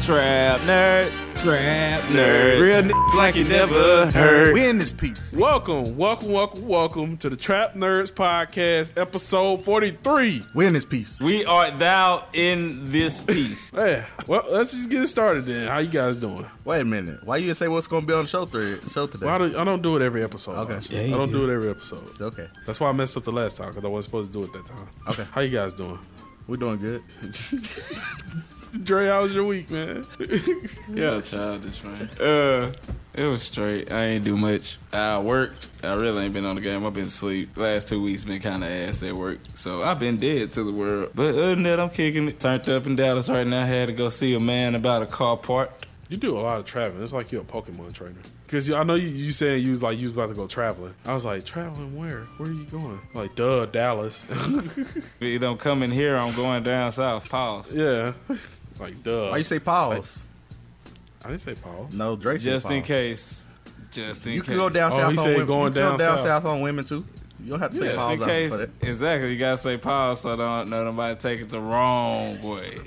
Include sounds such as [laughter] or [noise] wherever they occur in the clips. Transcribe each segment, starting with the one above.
Trap nerds, trap nerds, real niggas like you never heard. We in this piece. Welcome, welcome, welcome, welcome to the Trap Nerds Podcast, episode 43. We in this piece. We are thou in this piece. [laughs] Hey, well, let's just get it started then. How you guys doing? Wait a minute. Why you didn't say what's going to be on the show, thread, show today? Well, I, don't, I don't do it every episode. Okay. Yeah, I don't do. do. it every episode. Okay. That's why I messed up the last time because I wasn't supposed to do it that time. Okay. How you guys doing? We're doing good. [laughs] Dre, how was your week, man? [laughs] Yeah, childish man. Uh, it was straight. I ain't do much. I worked. I really ain't been on the game. I've been asleep. Last two weeks been kind of ass at work, so I've been dead to the world. But other than that, I'm kicking it. Turned up in Dallas right now. Had to go see a man about a car part. You do a lot of traveling. It's like you're a Pokemon trainer. Because I know you, you saying you was like you was about to go traveling. I was like, traveling where? Where are you going? Like, duh, Dallas. [laughs] If you don't come in here, I'm going down south. Pause. yeah. [laughs] Like, duh. Why you say pause? I didn't say pause. no, Drake said Just in case. Just in You case. can go down Oh, south he on said women. going you can go down down south. south on women too. You don't have to say Just pause in case. Exactly. You gotta say pause so don't no nobody take it the wrong way.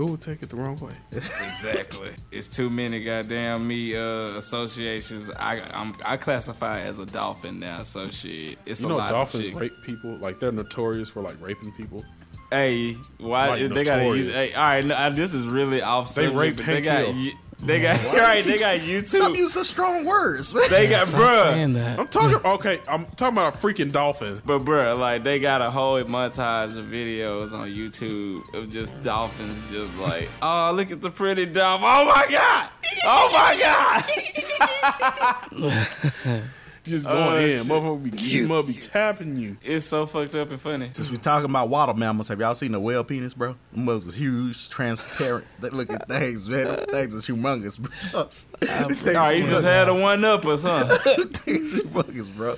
Who would take it the wrong way? Exactly. it's too many goddamn me uh, associations. I I'm, I classify as a dolphin now. So shit, it's You a know, lot dolphins of shit. rape people. Like they're notorious for like raping people. Hey, why Like they got to use? Hey, all right, no, I, this is really off. They rape but they Hank got Hill. You- they got [laughs] right. They got YouTube. Stop YouTube. using such strong words. man. They got bruh. saying that. I'm talking. Okay, I'm talking about a freaking dolphin. But bruh, like they got a whole montage of videos on YouTube of just dolphins, just like, oh look at the pretty dolphin. Oh my god! Oh my god! [laughs] [laughs] Just Oh, going in, motherfucker be keeping up, be tapping you. It's so fucked up and funny. Since we talking about water mammals, have y'all seen the whale penis, bro? Them was is huge, transparent. They look at things, man. Them Things is humongous, bro. [laughs] Things Oh, you just had a one up or something. [laughs] Things humongous, bro.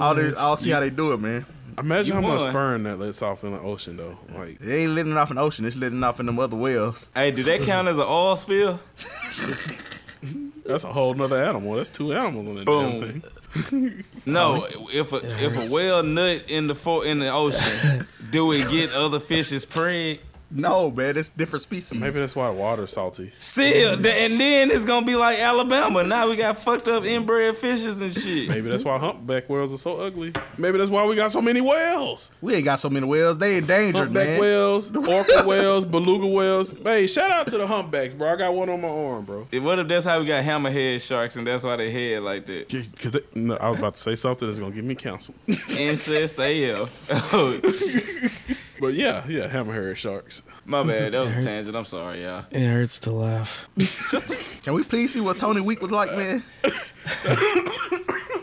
I'll, do- I'll see how they do it, man. Imagine You how much sperm that lets off in the ocean, though. Like, They ain't letting off in the ocean. It's letting it off in them other whales. hey, do that count as an oil spill? [laughs] that's a whole nother animal. That's two animals on that Boom. damn thing. [laughs] No, if a if a whale nut in the fo- in the ocean, do it get other fishes preg? No, man, it's different species. Maybe that's why water's salty. Still, th- and then it's gonna be like Alabama. Now we got fucked up inbred fishes and shit. Maybe that's why humpback whales are so ugly. Maybe that's why we got so many whales. We ain't got so many whales. They endangered, Humpback man. whales, orca whales, beluga whales. Hey, shout out to the humpbacks, bro. I got one on my arm, bro. What if that's how we got hammerhead sharks and that's why they head like that? Yeah, 'cause they- no, I was about to say something that's gonna get me canceled. Incest AF. [laughs] [laughs] Shit. but yeah, yeah, hammerhead sharks. my bad. That was a tangent. I'm sorry, y'all. It hurts to laugh. [laughs] Can we please see what Tony Week was like, man?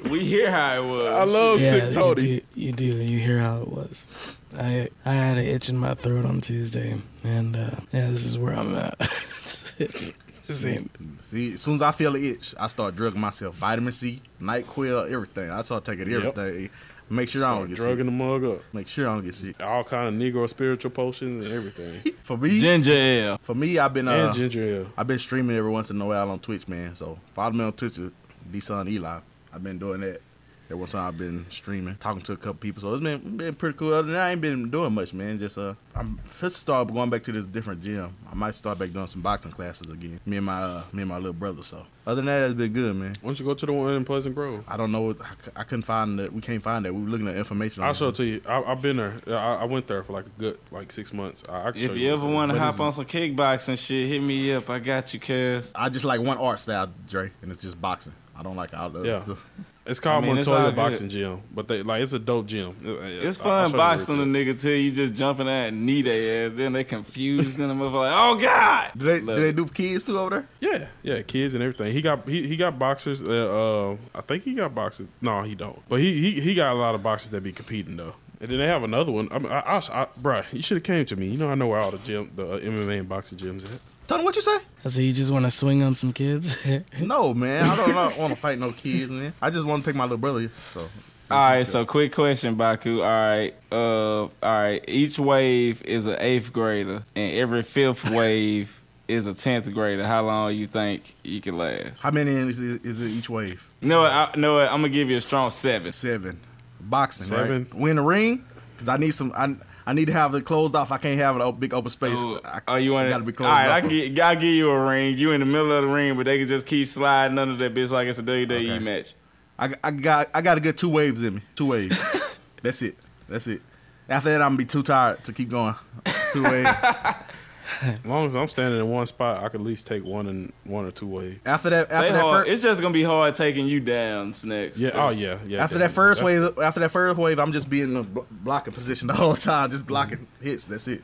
We hear how it was. I love yeah, sick you Tony. do, you do. You hear how it was. I I had an itch in my throat on Tuesday, and uh, yeah, this is where I'm at. [laughs] it's same. See, as soon as I feel an itch, I start drugging myself. Vitamin C, NyQuil, everything. I start taking Yep. Everything. Make sure I don't get drugging sick. the mug up. Make sure I don't get sick. All kind of Negro spiritual potions and everything. [laughs] For me, Ginger ale. for me, I've been uh, and ginger ale. I've been streaming every once in a while on Twitch, man. So follow me on Twitch, D Son Eli. I've been doing that. Every once in I've been streaming, talking to a couple people. So it's been been pretty cool. Other than that, I ain't been doing much, man. Just uh, I'm just start going back to this different gym. I might start back doing some boxing classes again. Me and my uh, me and my little brother. So other than that, it's been good, man. Why don't you go to the one in Pleasant Grove? I don't know. What, I, c- I couldn't find that. We can't find that. We were looking at information. I'll it. show it to you. I, I've been there. I, I went there for like a good like six months. I, I can show If you ever want to What is hop it? on some kickboxing shit, hit me up. I got you, cuz. I just like one art style, Dre, and it's just boxing. I don't like all the. Yeah. [laughs] It's called I mean, it's all Montoya good. Boxing Gym, but they like it's a dope gym. It's I'll fun boxing a nigga till you just jumping at and knee their ass. Then they confused. then I'm like, oh God. do they Love do they do kids too over there? Yeah, yeah, kids and everything. He got he, he got boxers. Uh, uh, I think he got boxers. No, he don't. But he he, he got a lot of boxers that be competing though. And then they have another one. I mean, I, I, I bruh, you should have came to me. You know, I know where all the gym, the uh, MMA and boxing gyms at. Tony, what you say? I said you just want to swing on some kids. [laughs] No, man. I don't, want to fight no kids, man. I just want to take my little brother. So. All right, so quick question, Baku. All right, uh, all right. Each wave is an eighth grader, and every fifth [laughs] wave is a tenth grader. How long you think you can last? How many is it, is it each wave? No, I, no, I'm gonna give you a strong seven. Seven. Boxing, Seven. right? We in the ring? Because I need some. I, I need to have it closed off. I can't have it a big open space. Oh, I, oh, you want got to be closed All right, off. I can get, I'll give you a ring. You in the middle of the ring, but they can just keep sliding under that bitch like it's a WWE Okay. match. I, I got I got a good two waves in me. Two waves. [laughs] That's it. That's it. After that, I'm gonna be too tired to keep going. Two waves. [laughs] [laughs] As long as I'm standing in one spot, I could at least take one and one or two ways. After that, They after that, hard- fir- it's just gonna be hard taking you down next. Yeah. Oh yeah. Yeah. after that definitely. first That's- wave, after that first wave, I'm just being in a bl- blocking position the whole time, just blocking mm-hmm. hits. That's it.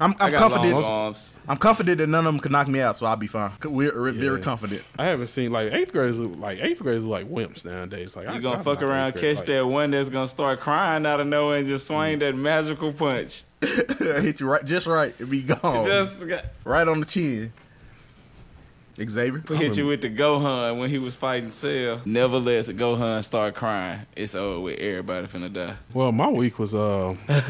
I'm, I I'm confident. I'm confident that none of them could knock me out, so I'll be fine. We're, we're very confident. I haven't seen like eighth graders look like eighth graders look like wimps nowadays. Like I- You gonna I fuck like around, catch like- that one that's gonna start crying out of nowhere and just swing mm. that magical punch. [laughs] Hit you right, just right, and be gone. Just got, right on the chin. Xavier, hit you with the Gohan when he was fighting Cell. Never let Gohan start crying. It's over with. Everybody finna die. Well, my week was uh, [laughs]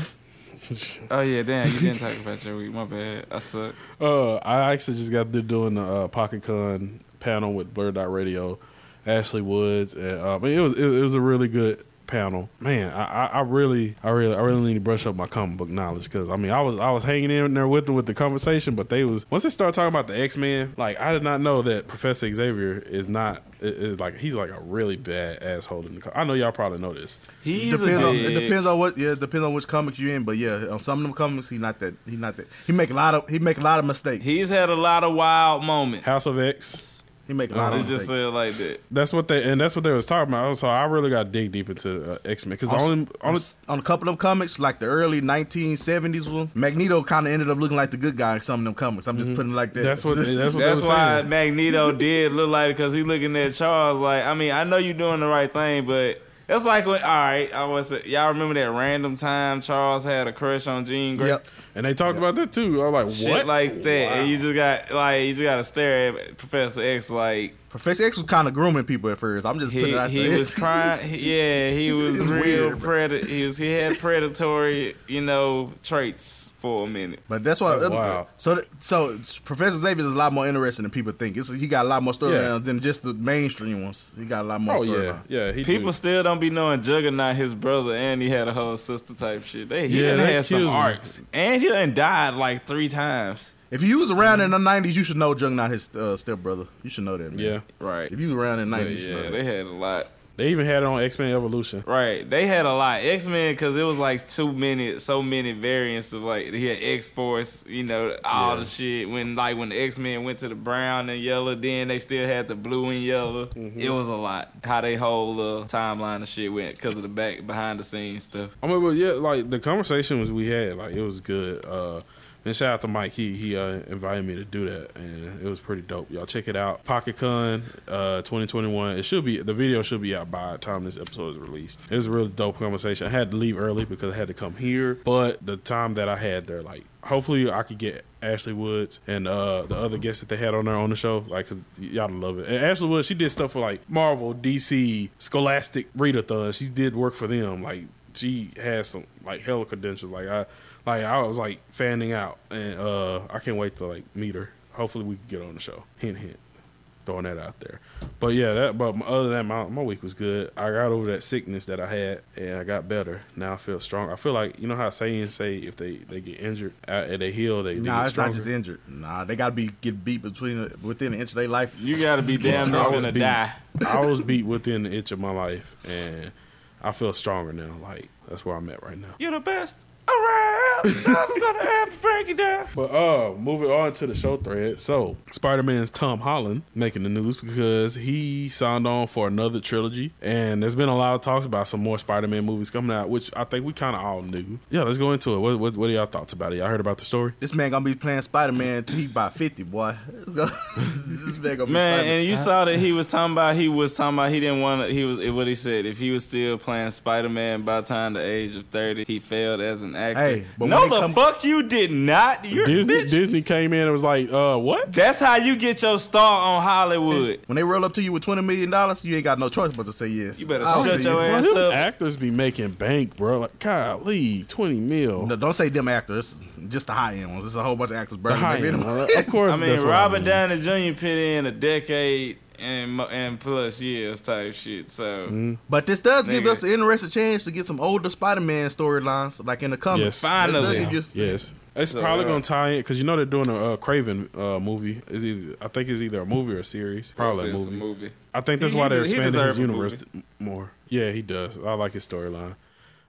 Oh yeah, damn, you didn't talk about your week. My bad. I suck. uh, I actually just got through doing the uh, Pocket Con panel with Blur Dot Radio, Ashley Woods, and uh, it was it, it was a really good panel. Man, I, I, I really, I really, I really need to brush up my comic book knowledge because I mean, I was I was hanging in there with them with the conversation, but they was once they started talking about the X Men, like I did not know that Professor Xavier is not is, is like he's like a really bad asshole in the. co- I know y'all probably know this. He's a depends on, it depends on what yeah, it depends on which comics you're in, but yeah, on some of them comics he's not that he not that he make a lot of he make a lot of mistakes. He's had a lot of wild moments. House of X. He make a lot of Let's just say it like that. That's what they and that's what they was talking about. So I really got to dig deep into uh, X Men because on, only, on, on a couple of them comics, like the early 1970s one, Magneto kind of ended up looking like the good guy in some of them comics. I'm just putting it like that. Mm-hmm. that's what [laughs] that's what That's they why saying. Magneto did look like it because he looking at Charles like, I mean, I know you're doing the right thing, but it's like when, all right, I was, y'all remember that random time Charles had a crush on Jean Grey? Yep. And they talked about that too. I was like, Shit what? like that, and you just got like you just got to stare at Professor X like Professor X was kind of grooming people at first. I'm just putting it out he there. was crying. [laughs] Yeah, he was It's real weird, predator. He was he had predatory, you know, traits for a minute. But that's why. Oh, uh, wow. So, so Professor Xavier is a lot more interesting than people think. It's, he got a lot more storylines Yeah. than just the mainstream ones. He got a lot more Oh yeah, storylines. yeah. He People do. still don't be knowing Juggernaut, his brother, and he had a whole sister type shit. They he Yeah, done that had some kills me. arcs, and he done died like three times. If you was around in the '90s, you should know Juggernaut, his uh, stepbrother. You should know that. Man. Yeah, Right. If you was around in the But '90s, you should know yeah, that. they had a lot. they even had it on X Men Evolution. Right, they had a lot. X Men because it was like too many, so many variants of like he had X Force, you know, all the shit. When like when the X Men went to the brown and yellow, then they still had the blue and yellow. Mm-hmm. It was a lot. How they whole uh, timeline of shit went because of the back behind the scenes stuff. I mean, but yeah, like the conversations we had, like it was good. Uh, And shout out to Mike. He he uh, invited me to do that, and it was pretty dope. Y'all check it out. PocketCon uh, 2021. It should be the video should be out by the time this episode is released. It was a really dope conversation. I had to leave early because I had to come here, but the time that I had there, like, hopefully I could get Ashley Woods and uh, the other guests that they had on there on the show. Like, y'all love it. And Ashley Woods, she did stuff for like Marvel, DC, Scholastic, Readathon. She did work for them. Like, she has some like hella credentials. Like, I like I was like fanning out, and uh, I can't wait to like meet her. Hopefully, we can get on the show. Hint, hint. Throwing that out there. But yeah, that. But other than that, my, my week was good. I got over that sickness that I had, and I got better. Now I feel strong. I feel like you know how sayings say if they they get injured uh, and they heal, they, they Nah, get it's not just injured. Nah, they gotta be get beat between within an inch of their life. You gotta be damn near [laughs] I was finna beat. die. I was beat within the inch of my life, and I feel stronger now. Like that's where I'm at right now. You're the best around. [laughs] Nothing's gonna ever break down. But uh, moving on to the show thread. So Spider Man's Tom Holland making the news because he signed on for another trilogy, and there's been a lot of talks about some more Spider Man movies coming out, which I think we kind of all knew. Yeah, let's go into it. What, what, what are y'all thoughts about it? Y'all heard about the story? This man gonna be playing Spider Man until he about fifty, boy. Let's go. [laughs] this man gonna be Man, Spider-Man. and you saw that he was talking about he was talking about he didn't want to. He was what he said. If he was still playing Spider Man by the time the age of thirty, he failed as an actor. Hey, but no, the it comes- fuck you did not. You're Disney bitch. Disney came in and was like, uh, what? That's how you get your star on Hollywood. when they roll up to you with twenty million dollars, you ain't got no choice but to say yes. You better I'll shut your yes. ass Well, them up. actors be making bank, bro. Like, golly, 20 mil. No, don't say them actors, just the high end ones. There's a whole bunch of actors The burning. high end, of course, I mean, that's what Robert I mean. Downey Jr. put in a decade and and plus years type shit. So Mm-hmm. But this does give us an interesting chance to get some older Spider-Man storylines, like in the comics. Yes. Finally. It does Yes, it's So, probably uh, gonna tie in because you know they're doing a uh, Kraven uh, movie. Is either I think it's either a movie or a series. Probably a movie. a movie. I think that's He- why they're expanding his universe more. Yeah, he does. I like his storyline.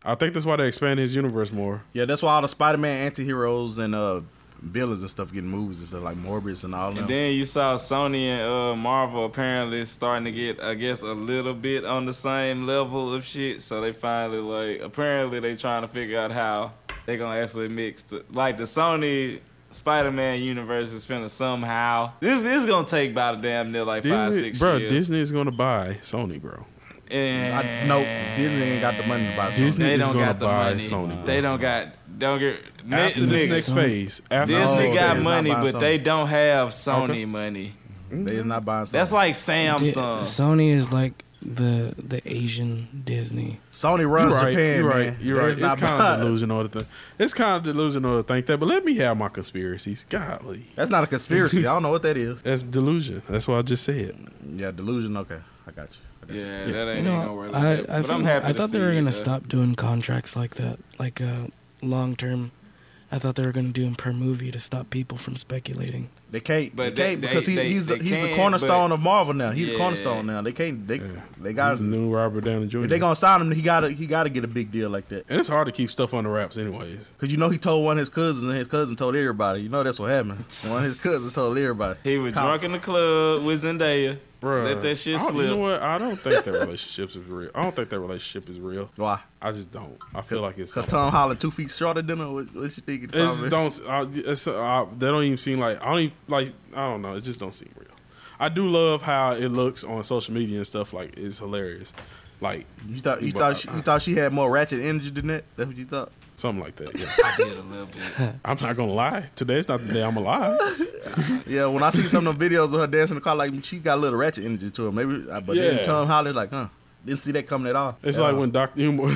I think that's why they expand his universe more. Yeah, that's why all the Spider-Man anti-heroes and uh, villains and stuff getting movies and stuff like Morbius and all that. And them. then you saw Sony and uh, Marvel apparently starting to get, I guess, a little bit on the same level of shit. So they finally like, apparently they trying to figure out how they gonna actually mix the, like the Sony Spider-Man universe is finna somehow. This this is gonna take about a damn near like five six bro, years. Disney is gonna buy Sony, bro. And I, nope, Disney ain't got the money to buy something. Disney they is don't gonna got the buy money. Sony. They don't got don't get After ni- this niggas, next phase, after Disney No, got they is not money, buying but they don't have Sony Okay. money. They is not buying something. That's like Di- Samsung. Sony is like the the Asian Disney. Sony You're runs right. Japan, you're man. right. You're right. is It's not kind of buying- delusional to think. It's kind of delusional to think that. But let me have my conspiracies. Golly, That's not a conspiracy. I don't know what that is. [laughs] that's delusion. That's what I just said. Yeah, delusion. Okay, I got you. I got. Yeah, Yeah. that ain't You gonna know, work I like that. I, But I'm happy. I to thought they see were gonna uh, stop doing contracts like that, like uh, long term. I thought they were gonna do him per movie to stop people from speculating. They can't. But they they- can't because he, they- he's the, they he's the cornerstone of Marvel now. He's the cornerstone now. They can't. They they got. He's the new Robert Downey Jr. If they gonna sign him, he gotta he gotta get a big deal like that. and it's hard to keep stuff under wraps, anyways. Cause you know he told one of his cousins, and his cousin told everybody. You know that's what happened. One of his cousins told everybody. He was Cop. drunk in the club with Zendaya. Bruh, Let that shit I don't- You know what? I don't think that relationship is real. I don't think that relationship is real. Why? I just don't. I feel like it's. Cause Tom Holland two feet shorter than her. What, what you think? It just don't. It's, uh, they don't even seem like. I don't even like. I don't know. It just don't seem real. I do love how it looks on social media and stuff. Like it's hilarious. Like You thought you But- thought she, you thought she had more ratchet energy than that? That's what you thought? Something like that. Yeah. I did a little bit. [laughs] I'm not gonna lie. Today's not the day I'm alive. [laughs] Yeah, when I see some of the videos of her dancing in the car, like she got a little ratchet energy to her. Maybe, uh, but Yeah. then Tom Holland like, huh? Didn't see that coming at all. It's Yeah. like when Doctor Humor.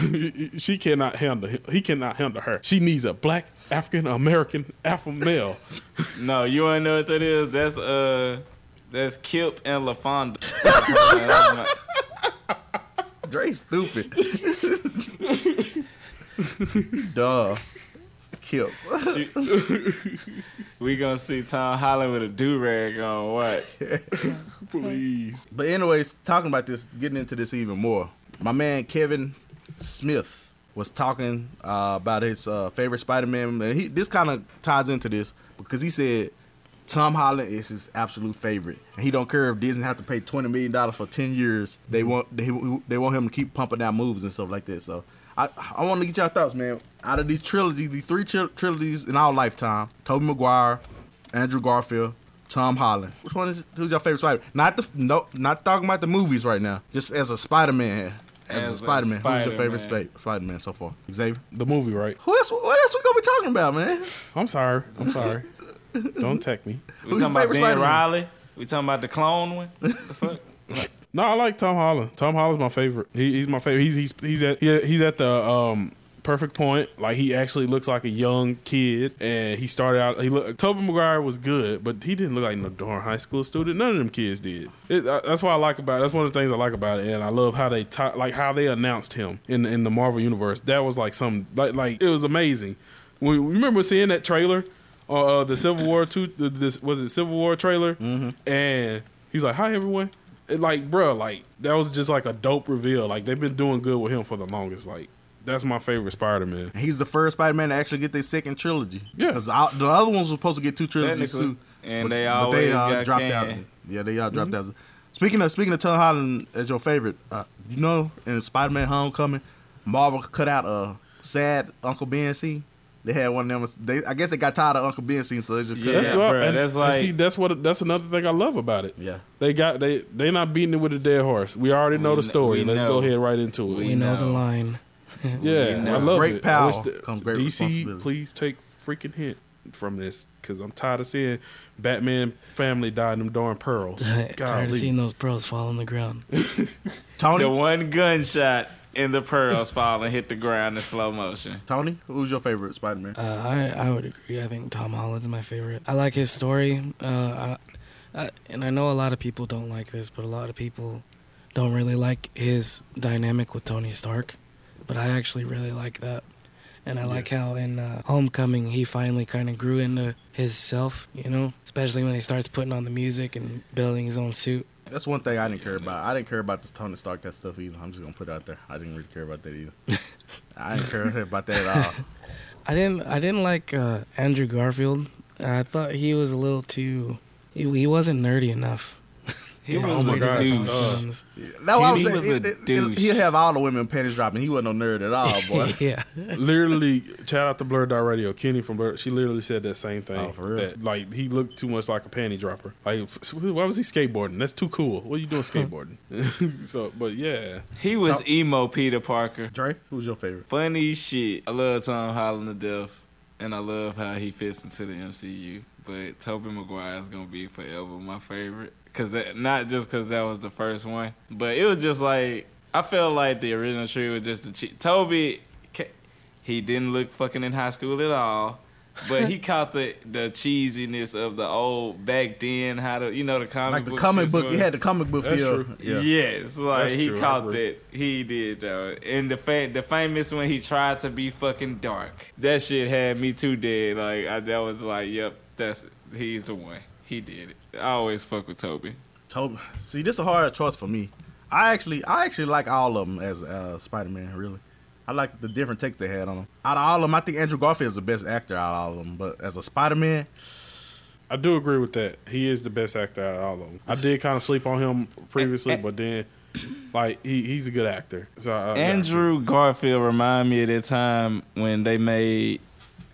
[laughs] she cannot handle. him. He cannot handle her. She needs a black African American alpha male. No, you wanna know what that is? That's uh, that's Kip and LaFawnduh. That's my- Dre stupid. Duh. Kip. she- [laughs] we gonna see Tom Holland with a do rag on. Watch. [laughs] Please. But anyways, talking about this, getting into this even more. My man Kevin Smith was talking uh, about his uh, favorite Spider-Man. And he, this kind of ties into this because he said Tom Holland is his absolute favorite, and he don't care if Disney have to pay twenty million dollars for ten years. They want they, they want him to keep pumping out movies and stuff like that. So I I want to get y'all thoughts, man. Out of these trilogies, these three tri- trilogies in our lifetime, Tobey Maguire, Andrew Garfield, Tom Holland. Which one is who's your favorite Spider? Not the no, not talking about the movies right now. Just as a Spider Man. As, As a a Spider Man, who's your favorite Spider-Man. Spider Man so far? Xavier. The movie, right? Who else? What else we gonna be talking about, man? I'm sorry. I'm sorry. [laughs] Don't tech me. We Who's talking your about favorite Ben Spider-Man? Reilly. We talking about the clone one. the fuck? [laughs] No, I like Tom Holland. Tom Holland's my favorite. He, he's my favorite. He's he's he's at he, he's at the um perfect point. Like he actually looks like a young kid, and he started out. He look. Tobey Maguire was good, but he didn't look like no darn high school student. None of them kids did. It, uh, that's what I like about. It. That's one of the things I like about it, and I love how they ta- like how they announced him in in the Marvel universe. That was like some like like it was amazing. We we remember seeing that trailer. Uh, uh, the Civil War two, this was it Civil War trailer, and he's like, "Hi everyone," like, bro, like that was just like a dope reveal. Like they've been doing good with him for the longest. Like that's my favorite Spider Man. He's the first Spider Man to actually get their second trilogy. Yeah. because the other ones were supposed to get two trilogies too, And they always got dropped canned. out. Yeah, they all dropped out. Speaking of speaking of Tom Holland as your favorite, uh, you know, in Spider Man Homecoming, Marvel cut out a sad Uncle Ben scene. They had one of them. They, I guess they got tired of Uncle Ben scene, so they just cut Yeah, That's out. what, bruh, and, that's and like- see, that's what that's another thing I love about it. Yeah. they got they they not beating it with a dead horse. We already know We the story. Let's know. go ahead right into it. We know the line. [laughs] yeah. I love Great it. I wish power that- comes great DC, please take freaking hint from this because I'm tired of seeing Batman family die in them darn pearls. [laughs] Tired of Golly. seeing those pearls fall on the ground. [laughs] Tony, The one gunshot and the pearls fall and hit the ground in slow motion. Tony, who's your favorite Spider Man? Uh, I I would agree. I think Tom Holland's my favorite. I like his story. Uh, I, I, and I know a lot of people don't like this, but a lot of people don't really like his dynamic with Tony Stark. But I actually really like that. And I like how in uh, Homecoming he finally kind of grew into his self, you know, especially when he starts putting on the music and building his own suit. That's one thing I didn't care about. I didn't care about this Tony Stark that stuff either. I'm just gonna put it out there. I didn't really care about that either. [laughs] I didn't care about that at all. I didn't I didn't like uh, Andrew Garfield. I thought he was a little too he, he wasn't nerdy enough. He Yeah, was oh my a God. douche. Uh, Sons. No, I was He saying was a it- it- douche. He'll have all the women panties dropping. He wasn't no nerd at all, boy. [laughs] yeah. literally shout out to Blur Dot Radio. Kenny from Blur, she literally said that same thing. Oh, for real? That like he looked too much like a panty dropper. Like why was he skateboarding? That's too cool. What are you doing skateboarding? [laughs] so, but yeah, He was emo Peter Parker. Dre, who's your favorite? Funny shit. I love Tom Holland to death, and I love how he fits into the MCU. But Tobey Maguire is gonna be forever my favorite, cause that, not just cause that was the first one, but it was just like I felt like the original tree was just the che- Tobey. He didn't look fucking in high school at all. But he [laughs] caught the the cheesiness of the old back then, how to you know the comic book. Like the book comic book, was. he had the comic book That's feel. true. Yeah. Yes, like That's he true, caught agree. that. He did though. And the fa- the famous when he tried to be fucking dark. That shit had me too dead. Like I, that was like, yep, that's he's the one. He did it. I always fuck with Tobey. Tobey. See, this is a hard choice for me. I actually, I actually like all of them as uh, Spider Man. Really, I like the different takes they had on them. Out of all of them, I think Andrew Garfield is the best actor out of all of them. But as a Spider Man, I do agree with that. He is the best actor out of all of them. I did kind of sleep on him previously, but then like he, he's a good actor. So I, I- Andrew Garfield remind me of that time when they made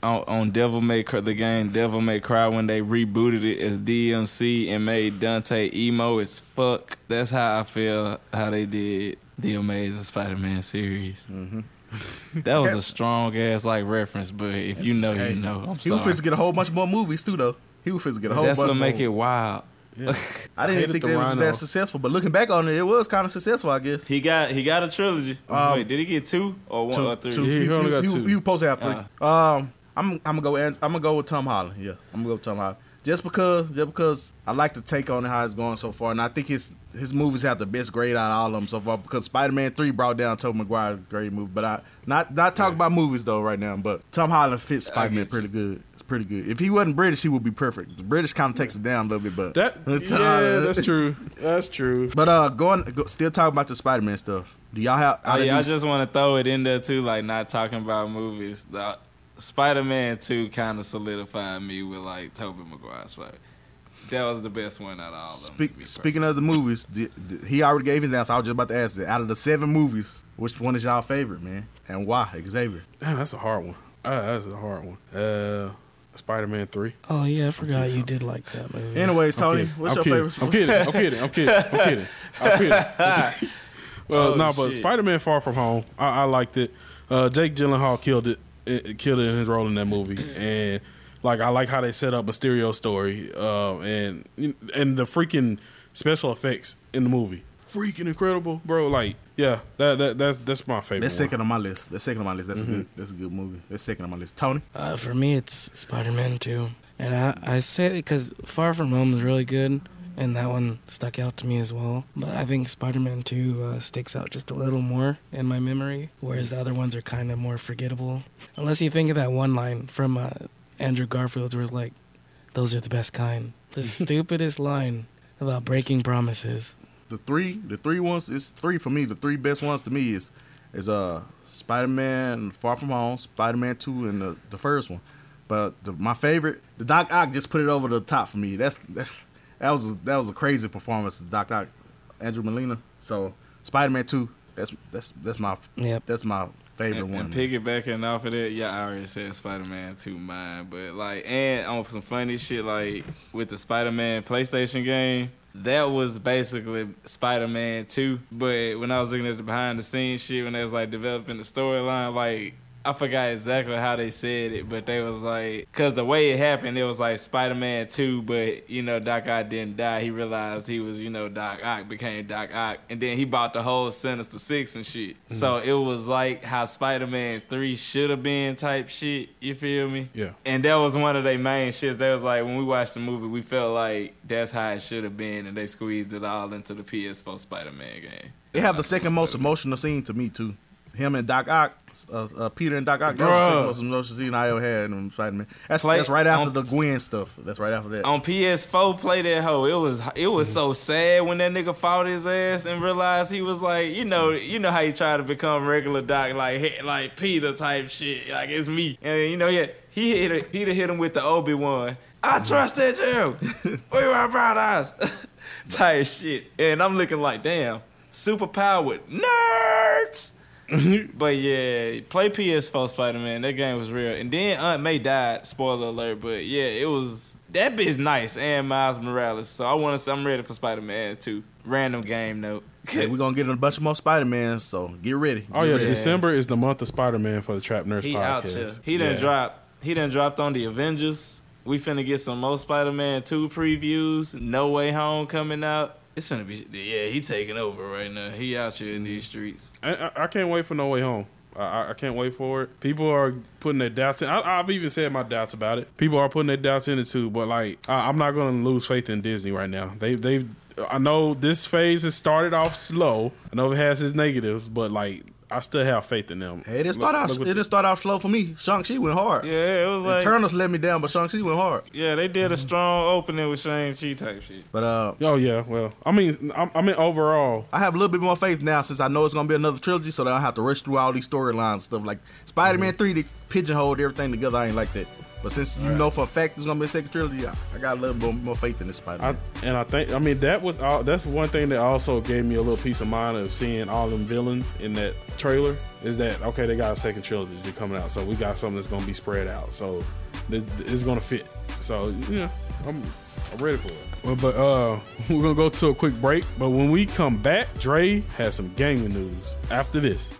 on, on Devil May Cry, the game Devil May Cry when they rebooted it as DMC and made Dante emo as fuck. That's how I feel how they did the Amazing Spider-Man series. That was a [laughs] strong ass like reference, but if you know, hey, you know. I'm he was sorry. supposed to get a whole bunch more movies too, though. He was supposed to get a whole That's bunch. what make more. it wild. Yeah. [laughs] I didn't hated think the they was that successful, but looking back on it, it was kind of successful, I guess. He got he got a trilogy. Um, Wait, did he get two or one Two- or three? two. Yeah, he only got two. He was supposed to have three. Um, I'm I'm gonna go. I'm gonna go with Tom Holland. Yeah, I'm gonna go with Tom Holland. Just because, just because I like the take on how it's going so far, and I think his his movies have the best grade out of all of them so far. Because Spider Man Three brought down Tobey Maguire's great movie, but I not not talking about movies though right now. But Tom Holland fits Spider Man pretty good. It's pretty good. If he wasn't British, he would be perfect. The British kind of takes it down a little bit, but That [laughs] yeah, that's true. That's true. But uh, going go, still talking about the Spider Man stuff. Do y'all have? Oh, yeah, I just want to throw it in there too, like not talking about movies. The Spider Man Two kind of solidified me with like Tobey Maguire's Spider. That was the best one out of all of them. Speak, speaking of the movies, the, the, he already gave his answer. I was just about to ask it. Out of the seven movies, which one is y'all favorite, man, and why? Xavier. Damn, that's a hard one. Uh, that's a hard one. Uh, Spider Man Three. Oh yeah, I forgot you did like that movie. Anyways, Tony, I'm kidding. what's I'm your kidding. favorite? I'm kidding. I'm kidding. I'm kidding. I'm kidding. [laughs] I'm kidding. [laughs] well, Oh, no, but. Spider Man Far From Home, I, I liked it. Uh, Jake Gyllenhaal killed it, it, killed it in his role in that movie, and like I like how they set up Mysterio's story, uh, and and the freaking special effects in the movie, freaking incredible, bro. Like, yeah, that, that that's that's my favorite. That's one. second on my list. That's second on my list. That's Mm-hmm. a good. That's a good movie. That's second on my list. Tony. Uh, for me, it's Spider Man 2. And I, I say it because Far From Home is really good, and that one stuck out to me as well. But I think Spider Man 2 uh, sticks out just a little more in my memory, whereas the other ones are kind of more forgettable. Unless you think of that one line from uh, Andrew Garfield where it's like, those are the best kind. The [laughs] stupidest line about breaking promises. the three the three ones is three for me. The three best ones to me is is uh Spider Man Far From Home, Spider Man Two, and the, the first one. But the, my favorite, the Doc Ock just put it over the top for me. That's that's that was a, that was a crazy performance, Doc Ock, Andrew Molina. So Spider Man Two, that's that's that's my Yep. that's my favorite And, one. and piggybacking off of that, yeah, I already said Spider Man 2 mine. But like and on some funny shit like with the Spider Man PlayStation game, that was basically Spider Man 2. But when I was looking at the behind the scenes shit when they was like developing the storyline, like I forgot exactly how they said it, but they was like, cause the way it happened, it was like Spider Man two, but you know Doc Ock didn't die. He realized he was, you know, Doc Ock became Doc Ock, and then he bought the whole Sinister Six and shit. Mm-hmm. So it was like how Spider Man three should have been type shit. You feel me? Yeah. And that was one of their main shits. They was like when we watched the movie, we felt like that's how it should have been, and they squeezed it all into the PS4 Spider Man game. they have the second most emotional scene to me too. Him and Doc Ock, uh, uh, Peter and Doc Ock. That was the most emotional scene I ever had in Spider Man. That's Play- that's right after on- the Gwen stuff. That's right after that. on PS4 play that hoe. It was it was so sad when that nigga fought his ass and realized he was like, you know, you know how he tried to become regular doc like like Peter type shit. Like it's me. And you know, yeah, he hit it, Peter hit him with the Obi Wan. I trusted you. we were brothers. type shit. And I'm looking like, damn, super powered nerds. [laughs] but yeah, play PS4 Spider Man. That game was real. And then Aunt May died. Spoiler alert. But yeah, it was that bitch nice and Miles Morales. So I want to. I'm ready for Spider Man too. Random game note. Hey, we're gonna get a bunch of more Spider Mans, so get ready. Oh Get yeah. December is the month of Spider Man for the Trap Nerds he out podcast. here. He done Yeah. dropped. He done dropped on the Avengers. We finna get some more Spider Man two previews. No Way Home coming out. It's gonna be. Yeah, he taking over right now. He out here in these streets. I, I, I can't wait for No Way Home. I- I, can't wait for it. People are putting their doubts in. I, I've even said my doubts about it. People are putting their doubts in it too. But like, I, I'm not going to lose faith in Disney right now. They they I know this phase has started off slow. I know it has its negatives, but like, I still have faith in them. Hey, it didn't start Look- out. look It didn't start out slow for me. Shang Chi went hard. Yeah, it was like. Eternals let me down, but Shang Chi went hard. Yeah, they did a strong opening with Shang Chi type shit. But uh, Oh yeah, well, I mean, I, I mean overall, I have a little bit more faith now since I know it's gonna be another trilogy, so that I don't have to rush through all these storylines stuff. Like Spider Man three, they pigeonholed everything together. I ain't like that. But since you know for a fact it's gonna be a second trilogy, I, I got a little bit more faith in this Spider I, Man. and I think I mean that was all, that's one thing that also gave me a little peace of mind of seeing all them villains in that trailer. Is that okay? They got a second trilogy coming out, so we got something that's gonna be spread out. So th- it's gonna fit. So yeah, I'm, I'm ready for it. Well, but uh, [laughs] we're gonna go to a quick break. But when we come back, Dre has some gaming news. After this,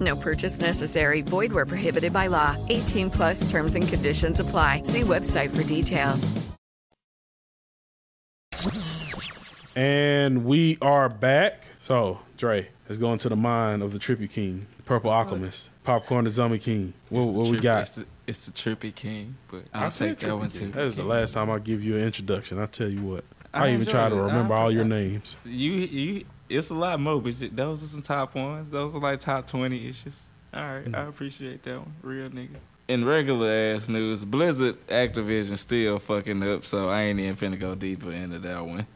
No purchase necessary. Void where prohibited by law. 18 plus terms and conditions apply. See website for details. And we are back. So, Dre, let's go into the mind of the Trippy King, Purple Alchemist, Popcorn the Zombie King. What, It's the what we got? It's the, it's the trippy king, but I'll I said take that one too. That is the last time I give you an introduction. I tell you what. I, I even try to remember all your names. You you it's a lot more, but those are some top ones. Those are like top twenty issues. All right, Mm. I appreciate that one, real nigga. In regular ass news, Blizzard Activision still fucking up, so I ain't even finna go deeper into that one.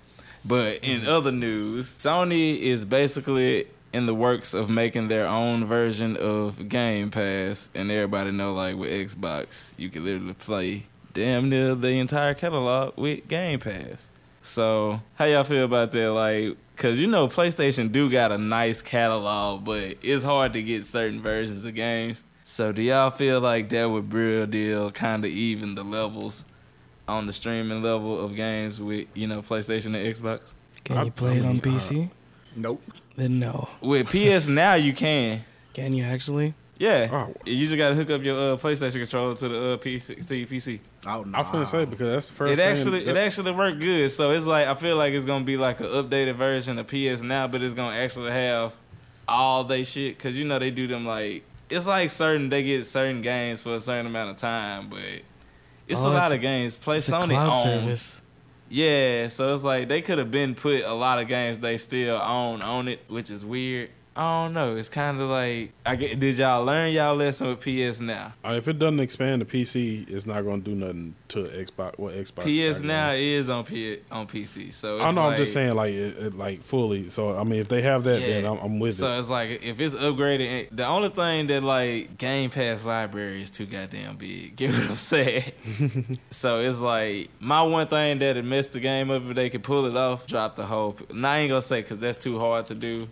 But in Mm. other news, Sony is basically in the works of making their own version of Game Pass, and everybody know like with Xbox, you can literally play damn near the entire catalog with Game Pass. So how y'all feel about that? Like, cause you know PlayStation do got a nice catalog, but it's hard to get certain versions of games. So do y'all feel like that would real deal kind of even the levels on the streaming level of games with you know PlayStation and Xbox? Can you play it on uh, PC? Nope. Then no. With PS [laughs] now you can. Can you actually? Yeah, Oh. you just gotta hook up your uh, PlayStation controller to the uh, PC to your PC. Oh, no. I was gonna say because that's the first. It thing actually that- it actually worked good. So it's like I feel like it's gonna be like an updated version of PS now, but it's gonna actually have all they shit because you know they do them like it's like certain they get certain games for a certain amount of time, but it's Oh, a lot of games. Play It's a Sony cloud own. service. Yeah, so it's like they could have been put a lot of games they still own on it, which is weird. I don't know. It's kind of like I get. Did y'all learn y'all lesson with PS now? Uh, if it doesn't expand to PC, it's not gonna do nothing to Xbox. What Xbox? PS now is on P on PC, so it's I know. I'm just saying, like, it, it, like fully. So I mean, if they have that, then I'm, I'm with So it. So it's like if it's upgraded, the only thing that like Game Pass library is too goddamn big. [laughs] Get what I'm saying? [laughs] so it's like my one thing that it mess the game up if they could pull it off, drop the whole. Now I ain't gonna say because that's too hard to do,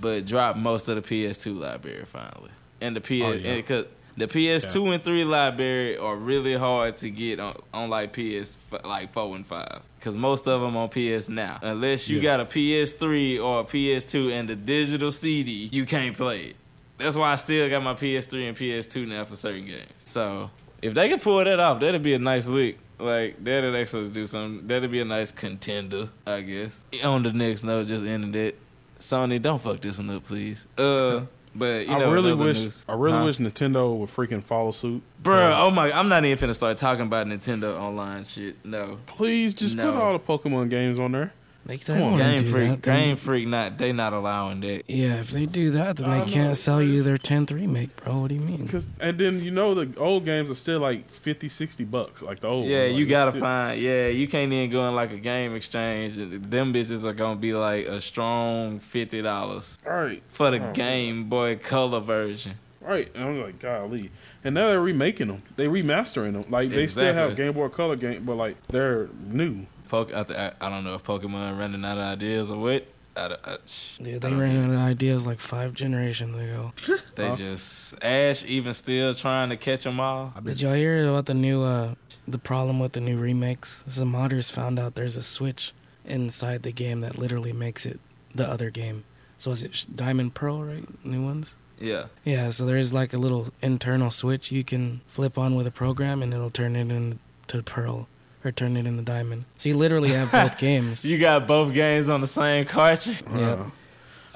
but drop most of the PS2 library finally, and the PS Oh, yeah. and cause the PS2 and three library are really hard to get on, on like PS like four and five. Cause most of them on PS now, unless you Yeah. got a PS3 or a PS2 and the digital CD, you can't play it. That's why I still got my PS3 and PS2 now for certain games. So if they could pull that off, that'd be a nice leak. Like that'd actually do something. That'd be a nice contender, I guess. On the next note, just ending it. Sony, don't fuck this one up, please. Uh, but you know, I really wish. news- I really Huh? wish Nintendo would freaking follow suit. Bruh, oh my, I'm not even finna start talking about Nintendo online shit. No. Please just put all the Pokemon games on there. Like Come they on, Game Freak, that, then- Game Freak, not they not allowing that. Yeah, if they do that, then I they know, can't sell you it's- their 10th remake, bro. What do you mean? Cause and then you know the old games are still like 50, 60 bucks, like the old. Yeah, ones. Like, you it's gotta still- find. Yeah, you can't even go in like a game exchange. Them bitches are gonna be like a strong fifty dollars Right, for the Oh. Game Boy Color version. right. And I'm like, golly. And now they're remaking them. They remastering them. Like they still have Game Boy Color game, but like they're new. Poke, I, th- I, I don't know if Pokemon running out of ideas or what. I, I, sh- Dude, they don't ran out of ideas like five generations ago. [laughs] They just Ash even still trying to catch them all. Did y'all hear about the new, uh, the problem with the new remakes? Some modders found out there's a switch inside the game that literally makes it the other game. So is it Diamond Pearl, right? New ones. Yeah. Yeah. So there's like a little internal switch you can flip on with a program, and it'll turn it into Pearl or turn it into Diamond. So you literally have both [laughs] games. You got both games on the same cartridge. Yep.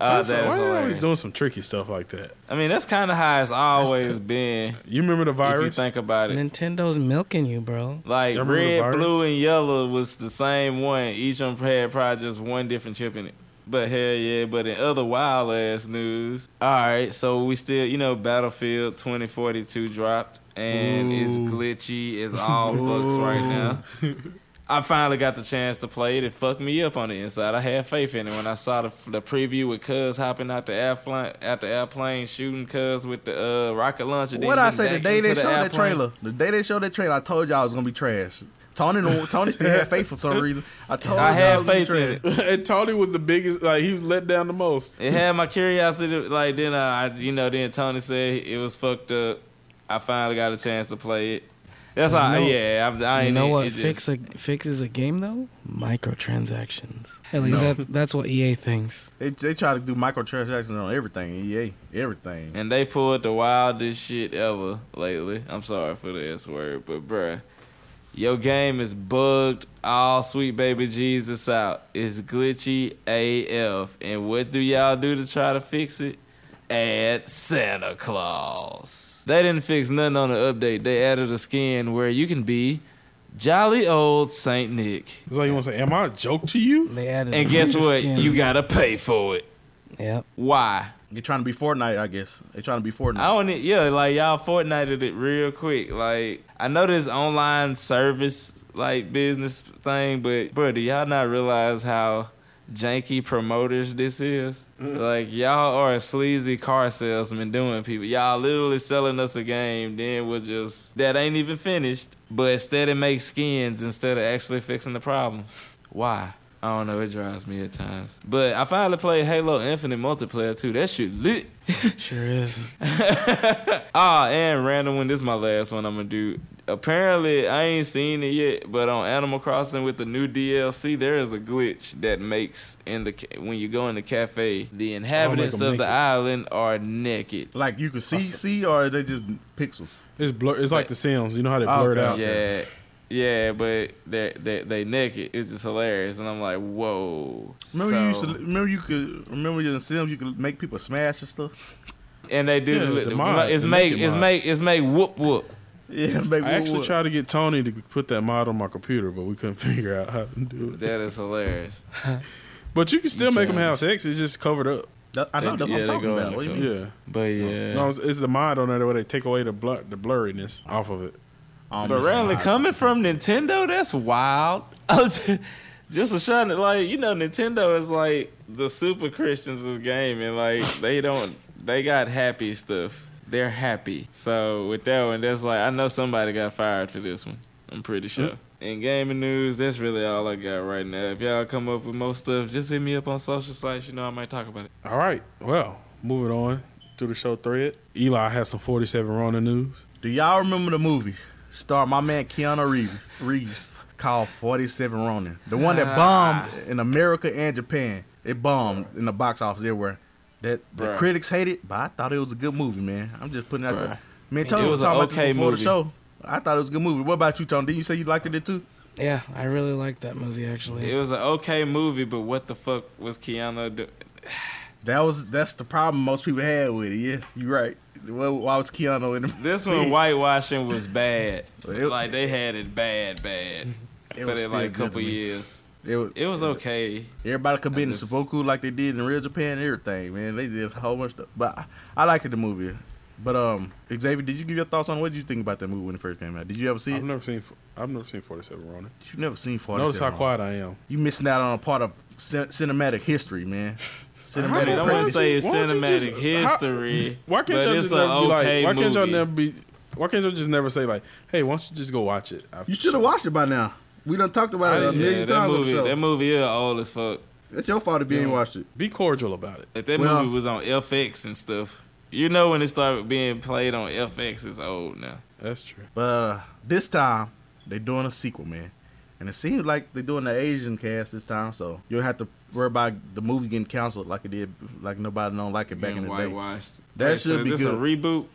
Uh, Why that is why they always doing some tricky stuff like that? I mean, that's kind of how it's always been. You remember the virus? If you think about it, Nintendo's milking you, bro. like Y'all remember the red, blue, and yellow was the same one. Each of them had probably just one different chip in it. But hell yeah! But in other wild ass news, all right. So we still, you know, Battlefield 2042 dropped, and it's glitchy It's all [laughs] fucks right now. I finally got the chance to play it. It fucked me up on the inside. I had faith in it when I saw the, the preview with Cuz hopping out the airplane, out the airplane, shooting Cuz with the uh, rocket launcher. then What I say the day into they the showed that trailer, the day they showed that trailer, I told y'all it was gonna be trash. Tony, Tony still had faith for some [laughs] reason. I told I y'all had was gonna be faith in trash. it. [laughs] and Tony was the biggest. Like he was let down the most. It had my curiosity. Like then, uh, I, you know, then Tony said it was fucked up. I finally got a chance to play it. That's You all. know- yeah, I, I you ain't know it- what it just- fix a, fixes a game though? Microtransactions. At least that's that's what EA thinks. They, they try to do microtransactions on everything. EA, everything. And they pulled the wildest shit ever lately. I'm sorry for the S word, but bruh, your game is bugged all sweet baby Jesus out. It's glitchy AF. And what do y'all do to try to fix it? Add Santa Claus. They didn't fix nothing on the update. They added a skin where you can be jolly old Saint Nick. It's like you want to say, "Am I a joke to you?" They added. And guess what? skins. You gotta pay for it. Yep. Why? You're trying to be Fortnite, I guess. They're trying to be Fortnite. I don't. e- Yeah, like y'all Fortnited it real quick. Like I know this online service like business thing, but bro, do y'all not realize how janky promoters this is? Like y'all are a sleazy car salesman doing people. Y'all literally selling us a game, then we'll just that ain't even finished, but instead it makes skins instead of actually fixing the problems. Why? I don't know. It drives me at times. But I finally played Halo Infinite multiplayer too. That shit lit. [laughs] Sure is. [laughs] Ah, and random one. This is my last one I'm gonna do. Apparently, I ain't seen it yet, but on Animal Crossing with the new DLC, there is a glitch that makes in the ca- when you go in the cafe, the inhabitants them of the island are naked. Like you can see, see, or are they just pixels? It's blur. It's like the Sims. You know how they Oh, blur it okay. out. Yeah, yeah, but they they they naked. It's just hilarious, and I'm like, whoa. Remember you used to, remember you could remember in Sims you could make people smash and stuff. and they do Yeah, the, the the- mod, it's the make it's mod. make it's make whoop whoop. Yeah, make I actually what- tried to get Tony to put that mod on my computer, but we couldn't [laughs] figure out how to do it. That is hilarious. [laughs] But you can still You make them have sex. It's just covered up. That- I know They- yeah, what I'm talking about. What do you mean? Yeah. But yeah. No, it's, it's the mod on there where they take away the blur, the blurriness off of it. Um, But randomly coming from Nintendo, that's wild. [laughs] Just, just a shot at like you know, Nintendo is like the super Christians of gaming. Like they don't, they got happy stuff. They're happy. So with that one, that's like I know somebody got fired for this one. I'm pretty sure. In gaming news, that's really all I got right now. If y'all come up with more stuff, just hit me up on social sites. You know, I might talk about it. All right. Well, moving on to the show thread. Eli has some 47 Ronin news. Do y'all remember the movie? Star my man Keanu Reeves, Reeves called 47 Ronin. The one that ah. bombed in America and Japan. It bombed in the box office everywhere. That the Bruh. critics hate it, but I thought it was a good movie, man. I'm just putting it out Bruh. there. Man, It Tony was was talking an about this okay before movie. the show. I thought it was a good movie. What about you, Tony? Didn't you say you liked it too? Yeah, I really liked that movie actually. It was an okay movie, but what the fuck was Keanu doing? That was that's the problem most people had with it. Yes, you're right. Well, why was Keanu in the This one whitewashing was bad. [laughs] It- like they had it bad, bad [laughs] It for was that like a couple years. It was, It was okay. Everybody could be in just- like they did in real Japan and everything, man. They did a whole bunch of stuff. But I, I liked the movie. But um, Xavier, did you give your thoughts on what did you think about that movie when it first came out? Did you ever see I've it? never seen I've never seen 47 Ronin. You've never seen 47. Notice how quiet I am. You missing out on a part of cin- cinematic history, man. [laughs] I Cinematic. mean, I crazy. wouldn't say it's Why don't you cinematic just- how- history. Why can't but y'all it's just an never be like? Why can't y'all never be? Why can't y'all just never say like, "Hey, why don't you just go watch it?" after You should have watched it by now. We done talked about it a I- million Yeah, that times on movie, the show. that movie is old as fuck. It's your fault if you ain't watched it. Be cordial about it. If that Well- movie was on FX and stuff, you know when it started being played on FX, it's old now. That's true. But uh, this time they're doing a sequel, man. And it seems like they're doing the Asian cast this time, so you don't have to worry about the movie getting canceled like it did, like nobody don't like it back in the day. That should so be is this good. a reboot?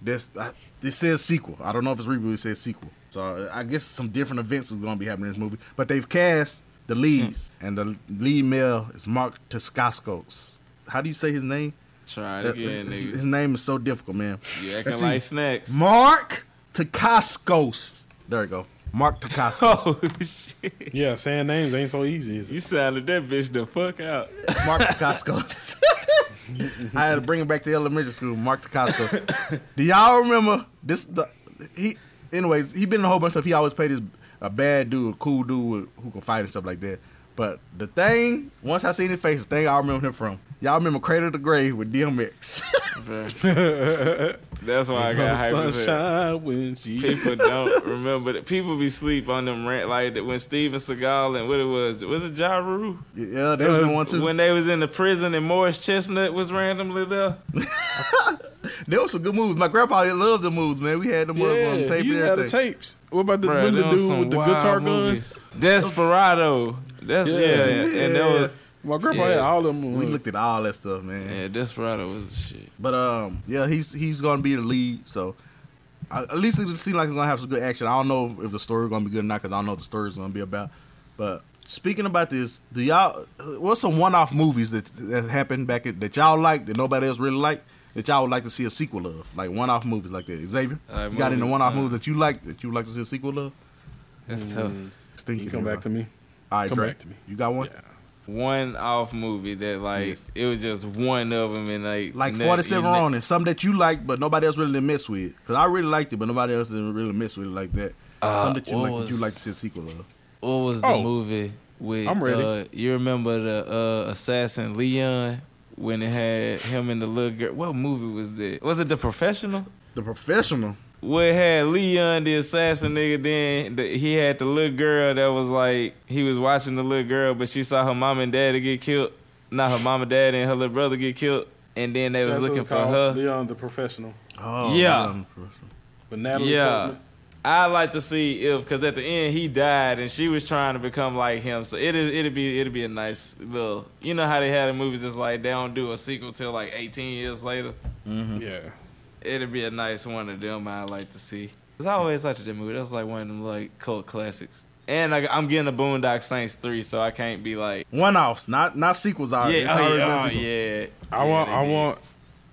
This I, this says sequel. I don't know if it's reboot. It says sequel. So I guess some different events are going to be happening in this movie. But they've cast the leads, hmm. and the lead male is Mark Tascaskos. How do you say his name? Try it uh, again, his, nigga. his name is so difficult, man. You acting like snacks. Mark Takaskos. There we go. Mark Takaskos. [laughs] Oh shit! Yeah, saying names ain't so easy. Is it? You sounded that bitch the fuck out. Mark Takaskos. [laughs] I had to bring him back to elementary school. Mark Takaskos. Do y'all remember this? The, he, anyways, he been in a whole bunch of stuff. He always played his a bad dude, a cool dude who can fight and stuff like that. But the thing, once I seen his face, the thing I remember him from. Y'all remember Cradle to Grave with DMX. [laughs] That's why I got hyped. sunshine when she. People [laughs] don't remember that. People be sleep on them rant like that when Steven Seagal and what it was was it Ja Rule? yeah, they was in one too. When they was in the prison and Morris Chestnut was randomly there. [laughs] There was some good moves. My grandpa loved the moves, man. We had them yeah, on Yeah, tape you had the tapes. What about the, Bruh, the dude with the wild guitar gun? Desperado. That's yeah, and that was My grandpa Yeah. had all of them. We looked at all that stuff, man. yeah, Desperado was the shit. But um, yeah, he's he's gonna be the lead. So I, at least it seems like it's gonna have some good action. I don't know if, if the story's gonna be good or not because I don't know what the story's gonna be about. But speaking about this, do y'all what's some one-off movies that that happened back in, that y'all like that nobody else really liked that y'all would like to see a sequel of, like one-off movies like that? Xavier, Uh, you got any one-off uh, movies that you like that you would like to see a sequel of? That's tough. Stinky, You come back to me. All right, come Dre, back to me. You got one? Yeah. One off movie that like Yes. it was just one of them and like Like 47 you ne- something that you like, but nobody else really mess with. Because I really liked it, but nobody else didn't really mess with it like that. Uh, something that you what like that you like to see a sequel of. What was the Oh. movie with? I'm ready. Uh, you remember the uh, assassin Leon when it had him and the little girl? What movie was that? Was it The Professional? The Professional. Where had Leon the assassin nigga, then the, he had the little girl that was like he was watching the little girl, but she saw her mom and daddy get killed. Not her mom and daddy and her little brother get killed, and then they was That's looking for her. Leon the Professional. Oh, Yeah. um, Professional. But Natalie Yeah. Portman. I like to see if because at the end he died and she was trying to become like him. So it is it'd be it'd be a nice little you know how they had in movies it's like they don't do a sequel till like 18 years later. Yeah. It'd be a nice one of them I'd like to see. Cause I always liked that movie. That was like one of them like cult classics. And I, I'm getting a Boondock Saints three, so I can't be like One-offs, not not sequels. Already. yeah, oh, yeah, oh, yeah. I Yeah, want. I did. want.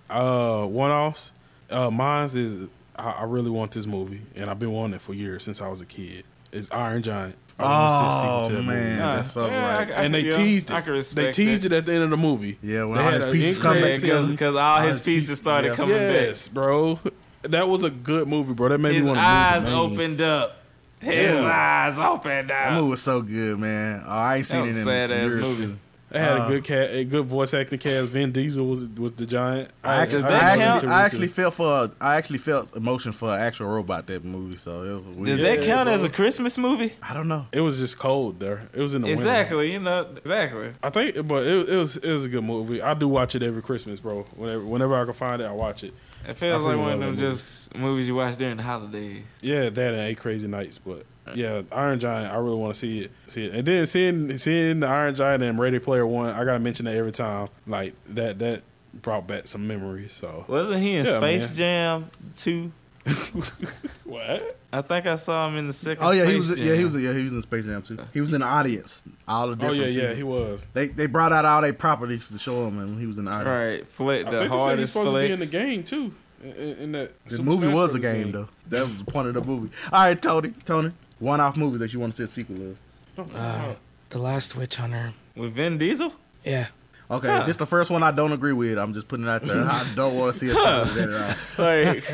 Uh, one offs. Uh, mine's is. I, I really want this movie, and I've been wanting it for years since I was a kid. It's Iron Giant. I wanna see a sequel Oh to man, Nah, that's so yeah, right. I- I and they yeah, teased it. I can they teased that. it at the end of the movie. Yeah, when They all had his pieces come back credit together. scene. because all All his his pieces pieces- started yeah. coming back. Yes, bro. [laughs] That was a good movie, bro. That made His me want to eyes move. man. opened up. His eyes opened up. That up. movie was so good, man. Oh, I ain't seen That it in a some sad-ass years. movie. Too. They had Uh, a good cat, a good voice acting cast. Vin Diesel was was the giant. I actually, Does I, actually. I actually felt for I actually felt emotion for an actual robot that movie. So it was Does weird. that count bro. as a Christmas movie? I don't know. It was just cold there. It was in the winter. Exactly, you know, exactly. I think, but it, it was it was a good movie. I do watch it every Christmas, bro. Whenever whenever I can find it, I watch it. It feels like one of them that movie. just movies you watch during the holidays. Yeah, that and Eight Crazy Nights, but yeah, Iron Giant. I really want to see it. See it, and then seeing seeing the Iron Giant and Ready Player One. I gotta mention that every time. Like that that brought back some memories. So Wasn't he in Yeah, Space man. Jam 2? [laughs] what? I think I saw him in the second Oh yeah, Space he was Jam. yeah he was yeah he was in Space Jam too. He was in the audience. All the Oh different yeah, yeah, people. he was. They they brought out all their properties to show him, and he was in the audience. Right, flick I the think they said he's hardest supposed to be in the game too. In, in- in that The Super movie Smash was a Bros. game though. That was the point of the movie. All right, Tony, Tony, one-off movies that you want to see a sequel of. Uh, the Last Witch Hunter. With Vin Diesel? Yeah. Okay, Huh. this the first one I don't agree with. I'm just putting it out there. I don't want to see a sequel of that at. Like,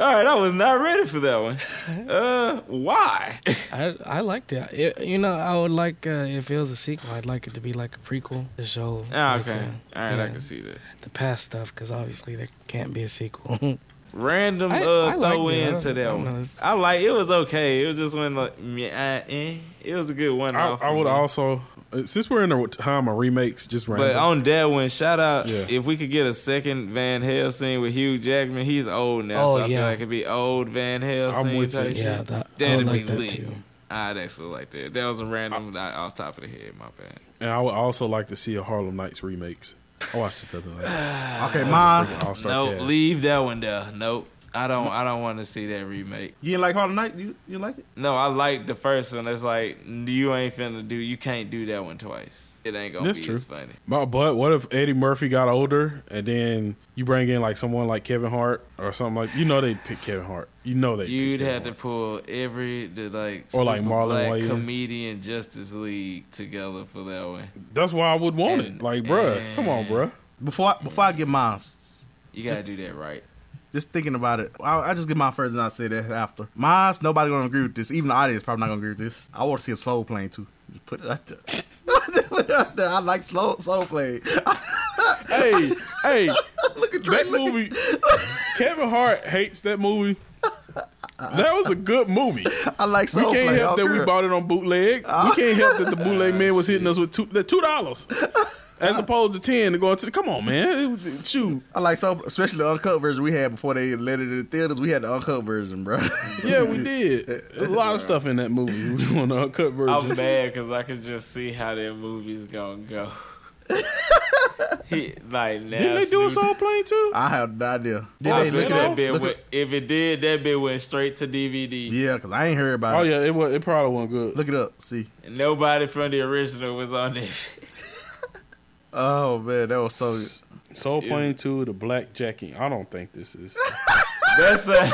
all right, I was not ready for that one. [laughs] Uh, why? [laughs] I I liked it. It- You know, I would like uh, if it was a sequel. I'd like it to be like a prequel to show. Ah, like, okay. uh, All right, I can see that. the past stuff because obviously there can't be a sequel. [laughs] Random I- uh I throw liked it. I into that I don't one. it's- I like it was okay. It was just when like meh, uh, eh. it was a good one. I, off I would me. also, uh, since we're in the time of remakes, just random. But on that one, shout out Yeah. if we could get a second Van Helsing with Hugh Jackman. He's old now, Oh, so I feel yeah. like it'd be old Van Helsing. I'm with type you. yeah, shit. that, I That'd would like be that lit. too. I'd actually like that. That was a random off top of the head. My bad. And I would also like to see a Harlem Nights remakes. I watched it the other night. [sighs] Okay, mine's. All-Star Nope, cast. leave that one there. Nope. I don't. I don't want to see that remake. You didn't like Harlem Night? You you like it? No, I like the first one. It's like you ain't finna do. You can't do that one twice. It ain't gonna That's be true. as funny. But, but what if Eddie Murphy got older and then you bring in like someone like Kevin Hart or something like you know they'd pick Kevin Hart. You know they You'd pick have Kevin to pull every the like Or like super Marlon black Wayans. comedian Justice League together for that one. That's why I would want it. Like, bruh, come on, bruh. Before I, before I get mine, You gotta do that right. just thinking about it, I, I just get mine first and I say that after. Mine's nobody gonna agree with this. Even the audience probably not gonna agree with this. I want to see a soul plane too. Just put it out there. Put it out there. I like slow soul play. [laughs] hey, hey, [laughs] look at that movie. [laughs] Kevin Hart hates that movie. That was a good movie. I like We can't plane. help that we bought it on bootleg. We can't help that the bootleg man was hitting us with two the two dollars. As opposed to ten to go into the come on, man. It shoot. I like so, especially the uncut version we had before they let it in the theaters. We had the uncut version, bro. [laughs] Yeah, we did. There's a lot of stuff in that movie. [laughs] We on the uncut version. I'm mad because I could just see how that movie's gonna go. [laughs] he like now. Didn't they do a soul plane too? I have no idea. Did I they feel look it that bit Look went, if it did, that bit went straight to DVD. Yeah, because I ain't heard about Oh it. Oh yeah, it was. It probably wasn't good. Look it up. See. Nobody from the original was on there. Oh man, that was so. Soul Plane Two, the Black Jacking. I don't think this is. [laughs] That's a.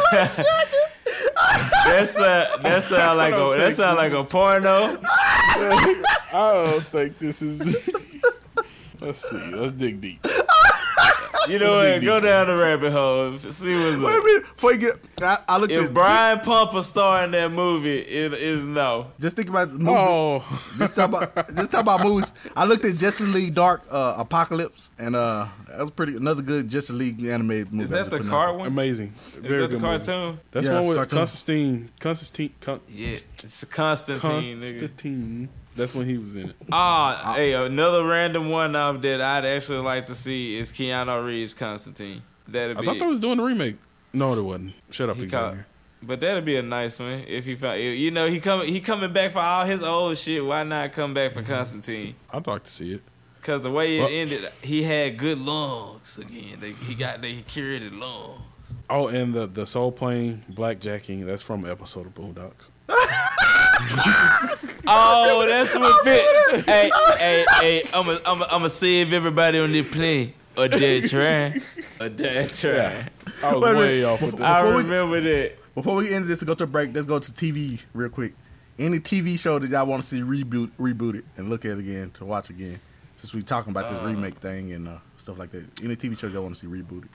that's a. That sound like a. That sound like this a porno. [laughs] I don't think this is. [laughs] Let's see. Let's dig deep. You know Let's what? Go down the rabbit hole. See what's Wait a up. minute. Before you get, I, I looked If at. Brian Pumper star in that movie, it is no. Just think about the movie. Oh, [laughs] Just talk about just talk about movies. I looked at Justice League Dark uh, Apocalypse, and uh, that was pretty another good Justice League animated movie. Is that the car one? amazing. Is Very that the good movie. cartoon? That's Yeah, one with cartoon. Constantine. Constantine. Con- Yeah, it's Constantine. nigga. Constantine. That's when he was in it. Ah, hey, another random one off that I'd actually like to see is Keanu Reeves Constantine. That'd I be, thought they was doing the remake. No, there wasn't. Shut up, He caught- Xavier. but that'd be a nice one if he found. You know, he coming, he coming back for all his old shit. Why not come back for Constantine? I'd like to see it. Cause the way it Well- ended, he had good lungs again. They, he got they curated lungs. Oh, and the the Soul Plane Blackjacking. That's from an episode of Boondocks. [laughs] Oh, that's what fit. hey, hey, hey! I'm gonna I'm I'm save everybody on this plane. Or dead [laughs] trying. Or dead trying. I was Wait a way minute. off with Before- that. I Before we- remember that. Before we end this and go to break, let's go to TV real quick. Any TV show that y'all want to see reboot rebooted and look at again to watch again? Since we talking about this remake thing and uh, stuff like that. Any TV shows y'all want to see rebooted?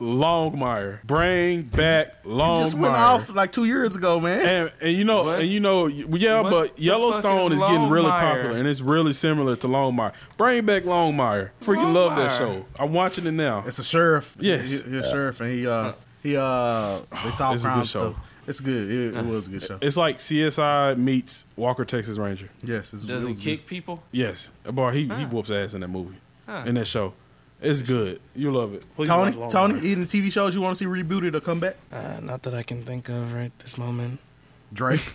Longmire. Bring back Longmire. Just went off like two years ago, man. And, and you know, and you know, yeah, What but Yellowstone is is, getting really popular, and it's really similar to Longmire. Bring back Longmire. Freaking love that show. I'm watching it now. It's a sheriff. Yes. He- he's a sheriff, and he uh he uh they solve It's a good crime show. stuff. It's good. It, it was a good show. It's like CSI meets Walker Texas Ranger. Yes. It's, Does it he was good. kick people? Yes, boy, he he whoops ass in that movie, in that show. It's good. You love it. Please Tony, watch Tony, Longmire. any TV shows you want to see rebooted or come back? Uh, not that I can think of right this moment. Drake. [laughs]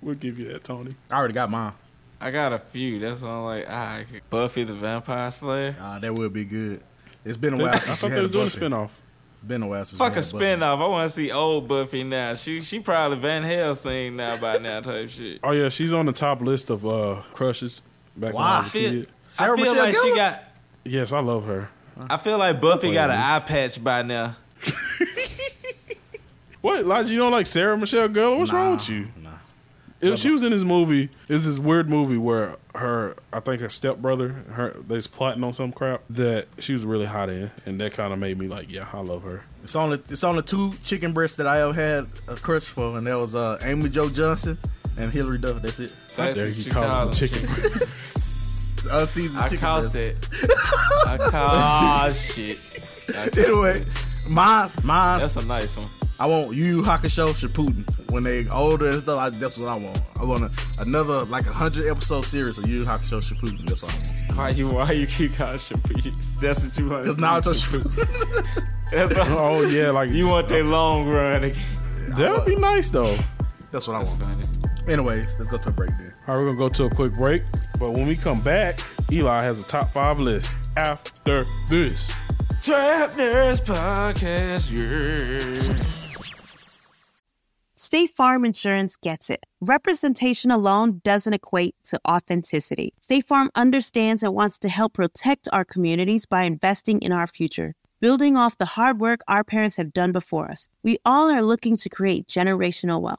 We'll give you that, Tony. I already got mine. I got a few. That's all like ah, I Buffy the Vampire Slayer. Ah, that would be good. It's been a while since I thought they had was doing a Buffy. spinoff. Been a while since. Fuck a had Buffy. spinoff. I want to see old Buffy now. She she probably Van Helsing now by now type shit. Oh yeah, she's on the top list of uh crushes back when I Wow. was I a feel, kid. Sarah I feel Michelle like she got. Yes, I love her. I feel like Buffy got an eye patch by now. [laughs] What, Elijah? You don't like Sarah Michelle Gellar? What's wrong with you? Nah. If she was in this movie, it's this weird movie where her, I think her stepbrother, her, they's plotting on some crap that she was really hot in, and that kind of made me like, yeah, I love her. It's only it's only two chicken breasts that I ever had a crush for, and that was uh, Amy Jo Johnson and Hilary Duff. That's it. That's There what you you call call them them. chicken. [laughs] Unseasoned I chicken caught breast. that. [laughs] I caught oh, ah, shit. I caught- Anyway, my my That's a nice one. I want Yu Yu Hakusho Shippuden when they older and stuff. I, that's what I want. I want a, another like a hundred episode series of Yu Yu Hakusho Shippuden. That's what I want. Why you why you keep calling Shippuden? That's what you want. Because Naruto Shippuden. [laughs] That's what, oh yeah, like you want that uh, long run again. That would be nice though. That's what I That's want. funny. Anyways, let's go to a break then. All right, we're gonna go to a quick break, but when we come back, Eli has a top five list after this. Trap Nerds Podcast, yeah. State Farm Insurance gets it. Representation alone doesn't equate to authenticity. State Farm understands and wants to help protect our communities by investing in our future. Building off the hard work our parents have done before us, we all are looking to create generational wealth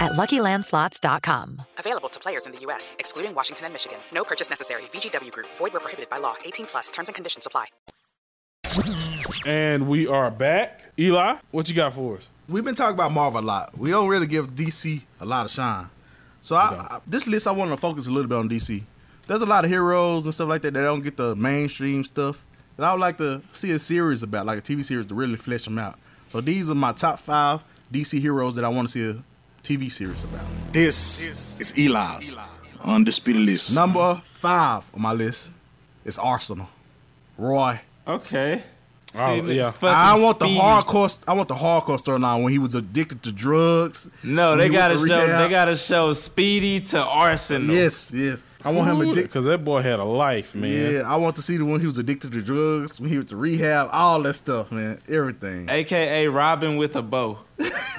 at luckylandslots.com. Available to players in the U.S., excluding Washington and Michigan. No purchase necessary. VGW Group, void where prohibited by law. 18 plus terms and conditions apply. And we are back. Eli, what you got for us? We've been talking about Marvel a lot. We don't really give DC a lot of shine. So I, I, this list, I want to focus a little bit on DC. There's a lot of heroes and stuff like that that don't get the mainstream stuff that I would like to see a series about, like a TV series to really flesh them out. So these are my top five DC heroes that I want to see a TV series about. This is Eli's undisputed list. Number five on my list is Arsenal. Roy. Okay. Oh, See, this yeah. I want the Speedy. hardcore. I want the hardcore storyline when he was addicted to drugs. No, they gotta show. They gotta show Speedy to Arsenal. Yes, yes. I want him addicted. Because that boy had a life, man. Yeah, I want to see the one he was addicted to drugs, when he was to rehab, all that stuff, man. Everything. AKA Robin with a bow.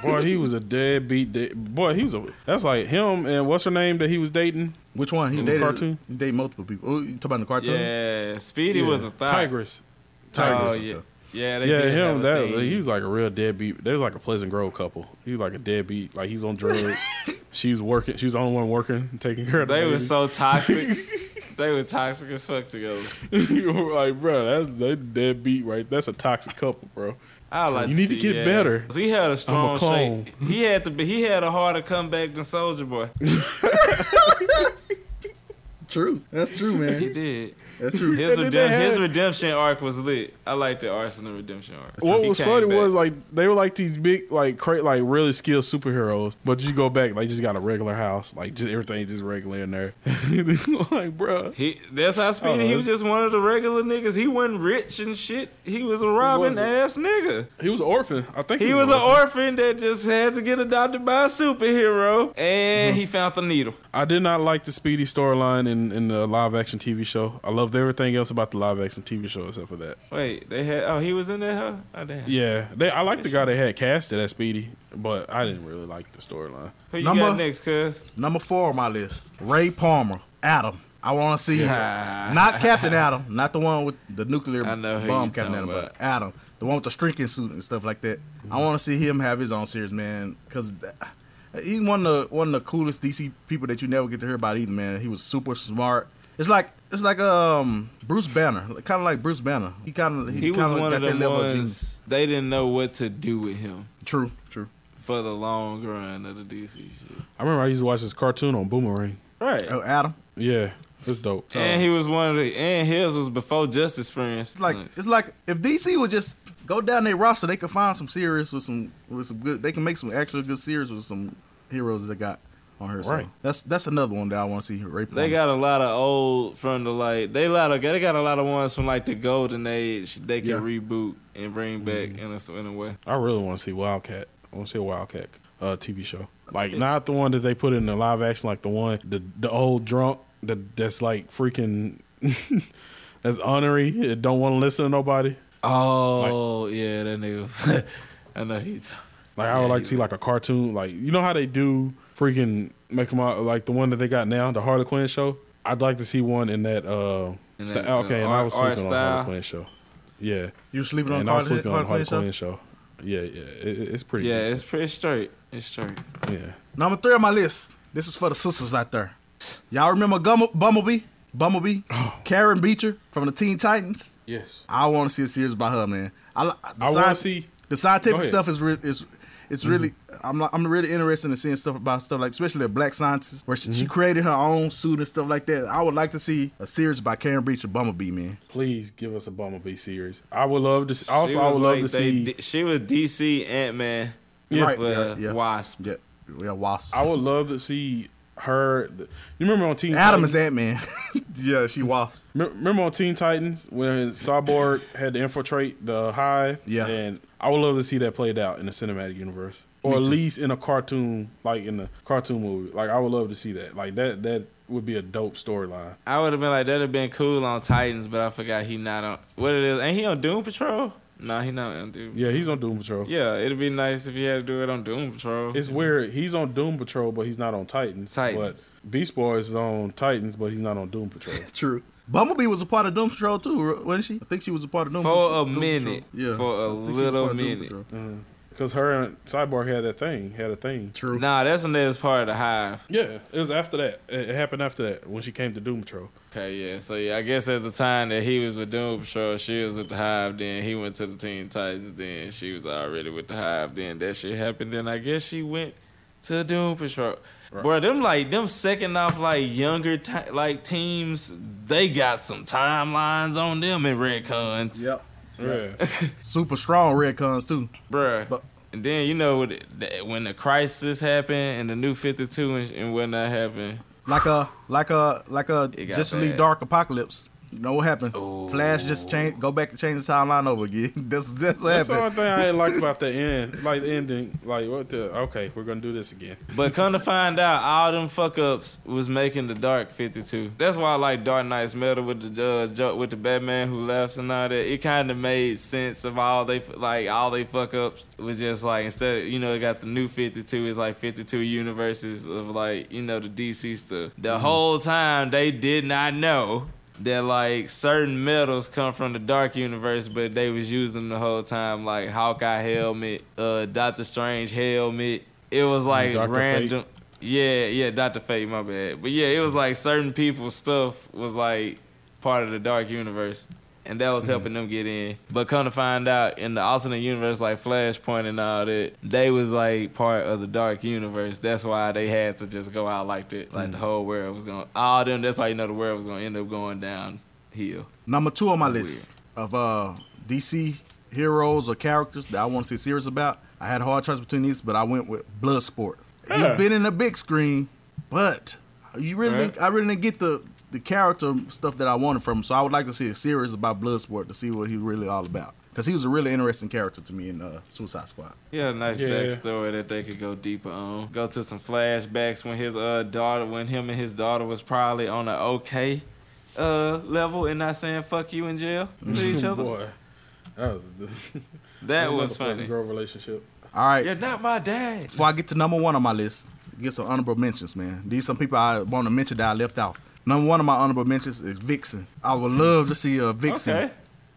Boy, he was a deadbeat. De- boy, he was a. That's like him and what's her name that he was dating? Which one? He In the dated cartoon? He dated multiple people. Oh, you talking about the cartoon? Yeah, Speedy Yeah. was a thought. Tigress. Oh yeah, yeah. They yeah, did him. a That thing. he was like a real deadbeat. They was like a Pleasant Grove couple. He was like a deadbeat. Like he's on drugs. [laughs] she was working. She's the only one working, taking care of. The They baby. were so toxic. [laughs] they were toxic as fuck together. you [laughs] were like, bro, that's that deadbeat right. That's a toxic couple, bro. I like. You need to get yeah. better. 'Cause He had a strong clone. shape. He had to be. He had a harder comeback than Soldier Boy. [laughs] True. That's true, man. He did. That's [laughs] true. His, And then redem- had- his redemption arc was lit. I like the Arsenal redemption arc. What He was funny back. was like they were like these big, like cra- like really skilled superheroes, but you go back like just got a regular house, like just everything just regular in there. [laughs] like, bro, He that's how Speedy. Oh, he was just one of the regular niggas. He wasn't rich and shit. He was a robbing ass nigga. he was an orphan. I think He was an orphan that just had to get adopted by a superhero, and Mm-hmm. he [laughs] found the needle. I did not like the Speedy storyline in in the live action TV show. I loved everything else about the live action TV show except for that. Wait, they had oh he was in there, huh? Oh damn. Yeah, they, I like the guy they had casted as Speedy, but I didn't really like the storyline. Who you Number- got next, cuz? Number four on my list, Ray Palmer, Atom. I want to see ah. not Captain Atom, not the one with the nuclear I know who bomb Captain talking Atom, but Atom, the one with the shrinking suit and stuff like that. I want to see him have his own series, man, because he's one of the one of the coolest DC people that you never get to hear about either, man. He was super smart. It's like it's like um Bruce Banner, kind of like Bruce Banner. He kind of He was kinda one got of that the level ones they didn't know what to do with him True, true. for the long run of the DC shit. I remember I used to watch this cartoon on Boomerang. Right. Oh, Atom. Yeah, It's dope. And he was one of the and his was before Justice Friends. It's like it's like if DC would just go down their roster, they could find some series with some with some good. They can make some actually good series with some heroes they got on her. So Right. that's that's another one that I want to see. Ray They got a lot of old from the like they lot of they got a lot of ones from like the golden age they can Yeah. reboot and bring back in a in a way. I really want to see Wildcat. I want to see a Wildcat uh, TV show. Like not the one that they put in the live action, like the one the the old drunk that that's like freaking [laughs] that's honorary. It don't want to listen to nobody. Oh yeah, that nigga was [laughs] I know he t- Like I would like to see like a cartoon. Like you know how they do freaking make them out like the one that they got now, the Harley Quinn show. I'd like to see one in that. uh In sta- that, Okay, uh, and I was sleeping on the style? Harley Quinn show. Yeah, You was sleeping on and the I was Harley- on Harley Harley Quinn Quinn show. Yeah, yeah, it, it's pretty. Yeah, decent. it's pretty straight. It's straight. Yeah. Number three on my list. This is for the sisters out there. Y'all remember Gum- Bumblebee? Bumblebee? Karen Beecher from the Teen Titans? Yes. I want to see a series about her, man. I, li- the I wanna see- the scientific stuff is re- is it's really mm-hmm. I'm like, I'm really interested in seeing stuff about stuff like especially a black scientist where she, she mm-hmm. created her own suit and stuff like that. I would like to see a series by Karen Beecher Bumblebee, man. Please give us a Bumblebee series. I would love to. See, also, I was would love to they see. D- she was DC Ant Man. Yeah. Right, With yeah, yeah. Wasp. Yeah, yeah, Wasp. I would love to see her. You remember on Teen Atom Titans? is Ant Man. [laughs] yeah, she was. Remember on Teen Titans when Cyborg had to infiltrate the Hive? Yeah. And I would love to see that played out in the cinematic universe, or Me at too. least in a cartoon, like in the cartoon movie. Like I would love to see that. Like that. That would be a dope storyline. I would have been like that'd have been cool on Titans, but I forgot he not on what it is. Ain't he on Doom Patrol? Nah, he not on Doom. Yeah, he's on Doom Patrol. Yeah, it'd be nice if he had to do it on Doom Patrol. It's weird. He's on Doom Patrol, but he's not on Titans. Titans. But Beast Boy is on Titans, but he's not on Doom Patrol. [laughs] True. Bumblebee was a part of Doom Patrol too, wasn't she? I think she was a part of Doom For Patrol. a Doom minute. Patrol. Yeah, For a I think she was little part of Doom minute. Patrol. Uh-huh. Because her and Cyborg had that thing, had a thing. True. Nah, that's when they was part of the Hive. Yeah, it was after that. It it happened after that when she came to Doom Patrol. Okay, yeah. So yeah, I guess at the time that he was with Doom Patrol, she was with the Hive. Then he went to the Teen Titans. Then she was already with the Hive. Then that shit happened. Then I guess she went to Doom Patrol. Bro, them like them second off like younger ti- like teams, they got some timelines on them in retcons. Yep. Yeah. [laughs] Super strong retcons too. Bruh. But- and then you know what when the crisis happened and the new Fifty Two and, and when happened, Like a like a like a Justice League. Dark Apocalypse. You know what happened? Flash just change go back and change the timeline over again. [laughs] that's that's what That's the only thing I didn't like about the [laughs] end, like the ending. Like what the? Okay, we're gonna do this again. But come to [laughs] find out, all them fuck ups was making the Dark 52. That's why I like Dark Nights Metal with the uh, judge, with the Batman who laughs and all that. It kind of made sense of all they like all they fuck ups was just like instead of you know it got the new 52 is like 52 universes of like you know the DC stuff. The mm-hmm. whole time they did not know that like certain metals come from the dark universe, but they was using the whole time like Hawkeye helmet, uh, Doctor Strange helmet. It was like Dr. Fate. random. Yeah, yeah, Doctor Fate, my bad. But yeah, it was like certain people's stuff was like part of the dark universe. And that was helping them get in. But come to find out in the alternate universe like Flashpoint and all that, they was like part of the dark universe. That's why they had to just go out like that. Like the whole world was going all them that's why you know the world was gonna end up going downhill. Number two on my list of uh DC heroes or characters that I want to see a series about. I had a hard choice between these, but I went with Bloodsport. Yeah. He's been in the big screen, but you really Right. didn't, I really didn't get the the character stuff that I wanted from him. So I would like to see a series about Bloodsport to see what he's really all about. Because he was a really interesting character to me in uh, Suicide Squad. Yeah, nice Yeah. backstory that they could go deeper on. Go to some flashbacks when his uh daughter, when him and his daughter was probably on an okay uh level and not saying fuck you in jail to [laughs] each other. Boy, that was [laughs] That was a pleasant funny. girl relationship. All right. You're not my dad. Before I get to number one on my list, get some honorable mentions, man. These some people I want to mention that I left out. Number one of my honorable mentions is Vixen. I would love to see a Vixen Okay.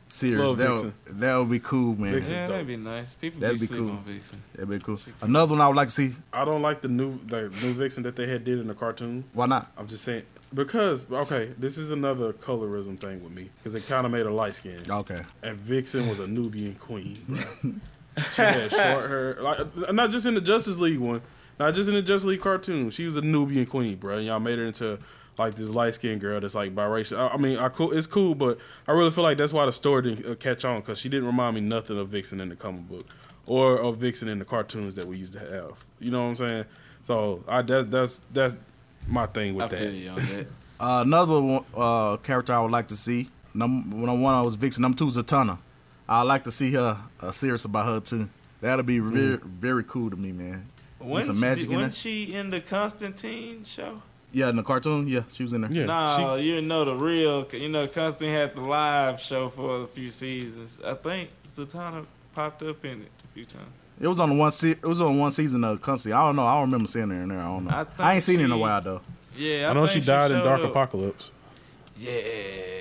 series. Love that Vixen. would that would be cool, man. Vixen's Yeah, dope. that'd be nice. People That'd be, be sleeping cool. on Vixen. That'd be cool. Another one I would like to see. I don't like the new the new Vixen that they had did in the cartoon. Why not? I'm just saying because okay, this is another colorism thing with me because it kind of made her light skinned. Okay. And Vixen was a Nubian queen. [laughs] She had short hair, like not just in the Justice League one, not just in the Justice League cartoon. She was a Nubian queen, bro. And y'all made her into like this light skinned girl that's like biracial. I, I mean, I cool, it's cool, but I really feel like that's why the story didn't uh, catch on because she didn't remind me nothing of Vixen in the comic book or of Vixen in the cartoons that we used to have. You know what I'm saying? So I that, that's that's my thing with I that. feel you on that. [laughs] Uh, another one, uh, character I would like to see. Number number one, I was Vixen. Number two, Zatanna. I'd like to see her uh, serious about her too. That'll be very very cool to me, man. When she, when she in the Constantine show? Yeah, in the cartoon, yeah, she was in there. no, you didn't know the real. You know, Constantine had the live show for a few seasons. I think Zatanna popped up in it a few times. It was on the one. Se- it was on one season of Constantine. I don't know. I don't remember seeing her in there. I don't know. I I, ain't seen it in a while though. Yeah, I know think she died in Dark up. Apocalypse. Yeah,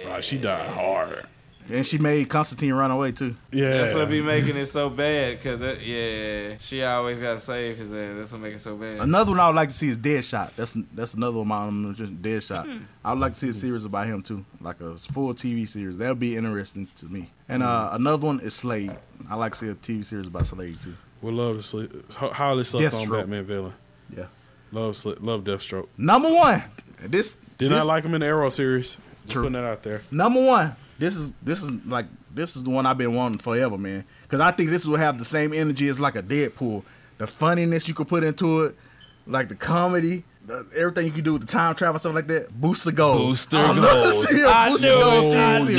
Like, she died hard. And she made Constantine run away too. Yeah, That's what be making it so bad. Cause that, yeah, she always gotta save his ass. That's what make it so bad. Another one I would like to see is Deadshot. That's that's another one. I'm just Deadshot. I would like to see a series about him too, like a full TV series. That would be interesting to me. And uh, another one is Slade. I like to see a TV series about Slade too. We love to sleep. Highly slept on Batman villain. Yeah. Love sli- love Deathstroke. Number one. This Did this, not like him in the Arrow series. Just True. putting that out there. Number one. This is this is like this is the one I've been wanting forever, man. Because I think this will have the same energy as like a Deadpool. The funniness you could put into it, like the comedy, the, everything you can do with the time travel stuff like that. Booster Gold. Booster I would love to Gold. see a I Booster knew Gold it. I series.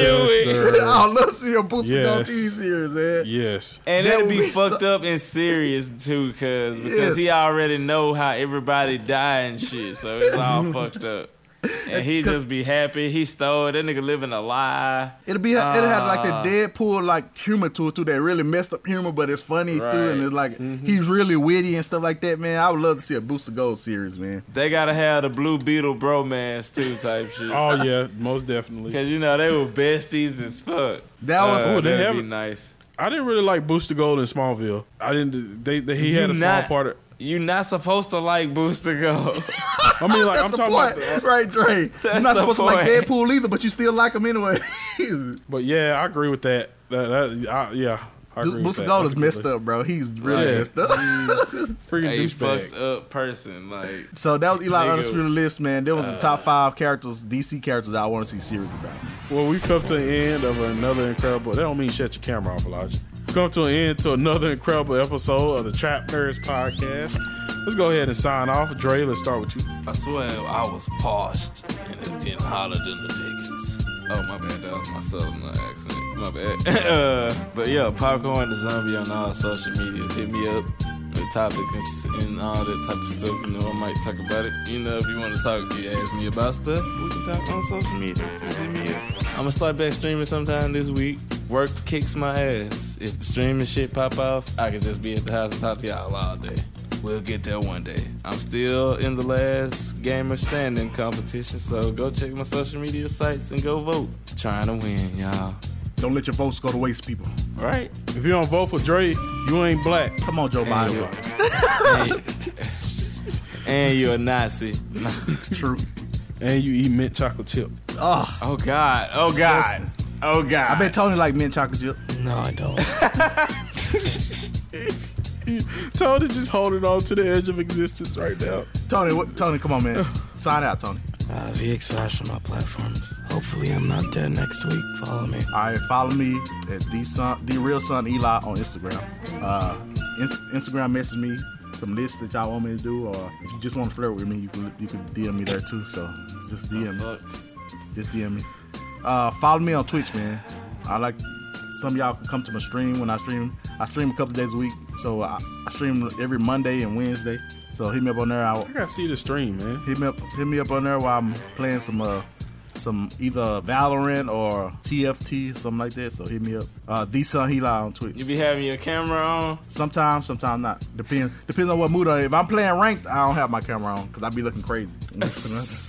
knew it. Yes. [laughs] I love to see a Booster Gold Yes. TV series, man. Yes. And That it'd would be, be fucked so- up and serious too, cause because Yes. he already know how everybody die and shit, so it's all [laughs] fucked up. [laughs] And he just be happy he stole it. That nigga living a lie. It'll be it'll have like Ah. the Deadpool like humor to it too. That really messed up humor, but it's funny still, and it's like Mm-hmm. he's really witty and stuff like that, man. I would love to see a Booster Gold series, man. They gotta have the Blue Beetle bromance too, type shit. Oh [laughs] yeah, most definitely. Cause you know they were besties as fuck. That was- uh, Oh, they that'd have be nice. I didn't really like Booster Gold in Smallville. I didn't. They, they he had You a small not- part of. You not supposed to like Booster Gold. I mean, like I'm talking point, about. The, right, Dre? [laughs] You're not the supposed to like. Deadpool either, but you still like him anyway. [laughs] but yeah, I agree with that. That, that I, yeah, I agree with Booster. Gold is messed up, bro. He's really Yeah. messed up. [laughs] Freaking a douchebag. fucked up person. Like so that was Eli Nigga. Undisputed List, man. There was the Uh, top five characters, DC characters that I want to see series about. Well, we come to the end of another incredible. That don't mean shut your camera off, Elijah. We come to an end to another incredible episode of the Trap Nerds podcast. Let's go ahead and sign off. Dre, let's start with you. I swear I was parched and it's getting hotter than the Dickens. Oh my bad, that was my southern accent. My bad. [laughs] uh, but yeah, popcorn the zombie on all social medias. Hit me up with topics and all that type of stuff. You know, I might talk about it. You know, if you want to talk, you ask me about stuff. We can talk on social media. Just hit me up. I'm gonna start back streaming sometime this week. Work kicks my ass. If the streaming shit pop off, I can just be at the house and talk to y'all all day. We'll get there one day. I'm still in the last gamer standing competition, so go check my social media sites and go vote. Trying to win, y'all. Don't let your votes go to waste, people. Right? If you don't vote for Dre, you ain't black. Come on, Joe Biden. you- [laughs] and you're a Nazi. True. And you eat mint chocolate chip. Oh, Oh God. Oh God. Oh God. I bet Tony like mint chocolate chip. No, I don't. [laughs] Tony just holding on to the edge of existence right now. Tony, what, Tony, come on, man. Sign out, Tony. Uh, VX Flash on all platforms. Hopefully, I'm not dead next week. Follow me. All right, follow me at the son, the real son Eli on Instagram. Uh, in- Instagram message me some lists that y'all want me to do, or if you just want to flirt with me, you can you can DM me there too. So just DM me, just DM me. Uh, follow me on Twitch, man. I like some of y'all can come to my stream when I stream. I stream a couple days a week, so I, I stream every Monday and Wednesday. So hit me up on there. I'll, I gotta see the stream, man. hit me up hit me up on there while I'm playing some uh some either Valorant or TFT something like that. So hit me up. Uh, the Son Heli on Twitch. You be having your camera on. Sometimes, sometimes not. Depends depends on what mood I'm. If I'm playing ranked, I don't have my camera on because I'd be looking crazy. [laughs]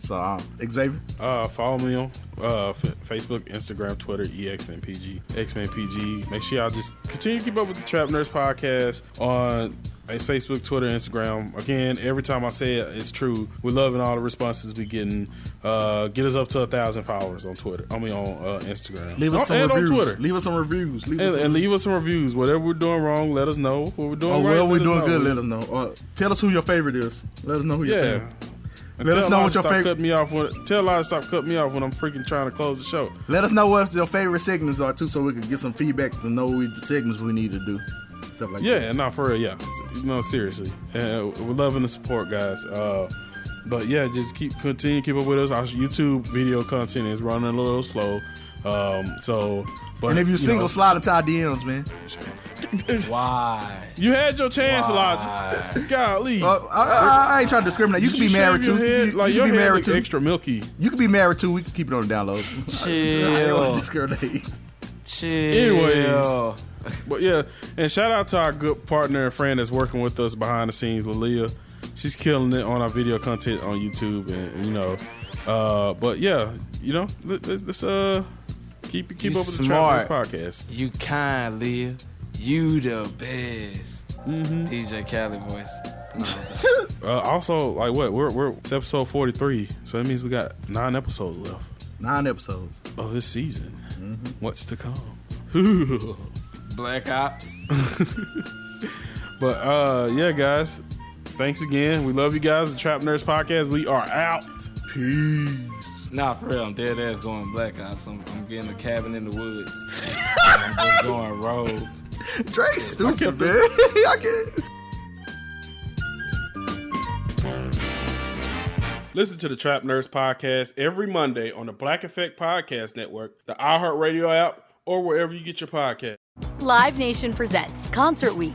so um, Xavier. Uh, follow me on uh, F- Facebook, Instagram, Twitter, EXMenPG, XMenPG. Make sure y'all just continue to keep up with the Trap Nerds podcast on uh, Facebook, Twitter, Instagram. Again, every time I say it, it's true. We're loving all the responses we getting. Uh, get us up to a thousand followers on Twitter. I mean on uh, Instagram. Leave us Oh, some and reviews. on Twitter. Leave us some reviews. Leave us And, some and leave us some reviews. Whatever we're doing wrong, let us know. What we're doing Oh, right, well, we're doing good. Let us know. Uh, tell us who your favorite is. Let us know who your Yeah. favorite. And Let tell us know what your favorite- Cut me off when tell to stop cutting me off when I'm freaking trying to close the show. Let us know what your favorite segments are too, so we can get some feedback to know we, the segments we need to do. Stuff like yeah, that. no, for real, yeah. No, seriously, uh, we're loving the support, guys. Uh, but yeah, just keep continue keep up with us. Our YouTube video content is running a little slow, um, so. But and if you're you single, know, slide into our DMs, man. [laughs] Why? You had your chance, Why? Elijah. Golly. Uh, I, I, I ain't trying to discriminate. You Did can be married shave too. head? You, Like, you your be head married too. extra milky. You can be married too. We can keep it on the download. low. [laughs] I ain't Chill. to discriminate. Chill. Anyways, but yeah, and shout out to our good partner and friend that's working with us behind the scenes, Lalia. She's killing it on our video content on YouTube, and, and, you know, uh, but yeah, you know, let, let's, let's uh keep keep You up with the smart. Podcast. You kind, Leah. You the best. Mm-hmm. DJ Cali voice. [laughs] No, Uh, also, like what we're we're it's episode forty three, so that means we got nine episodes left Nine episodes. of this season. Mm-hmm. What's to come? [laughs] Black Ops. [laughs] But uh yeah, guys. Thanks again. We love you guys. The Trap Nerds Podcast. We are out. Peace. Nah, for real, I'm dead ass going Black Ops. I'm, I'm getting a cabin in the woods. [laughs] I'm just going rogue. Dre stupid, man. [laughs] I can't. Listen to the Trap Nerds Podcast every Monday on the Black Effect Podcast Network, the iHeartRadio app, or wherever you get your podcast. Live Nation presents Concert Week.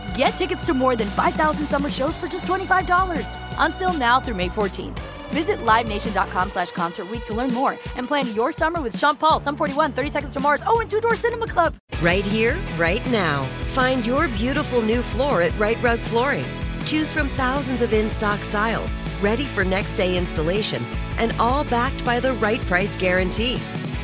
Get tickets to more than 5,000 summer shows for just $25. Until now through May 14th. Visit LiveNation.com slash Concert Week to learn more and plan your summer with Sean Paul, Sum 41, 30 Seconds to Mars, oh, and Two Door Cinema Club. Right here, right now. Find your beautiful new floor at Rite Rug Flooring. Choose from thousands of in stock styles, ready for next day installation, and all backed by the right price guarantee.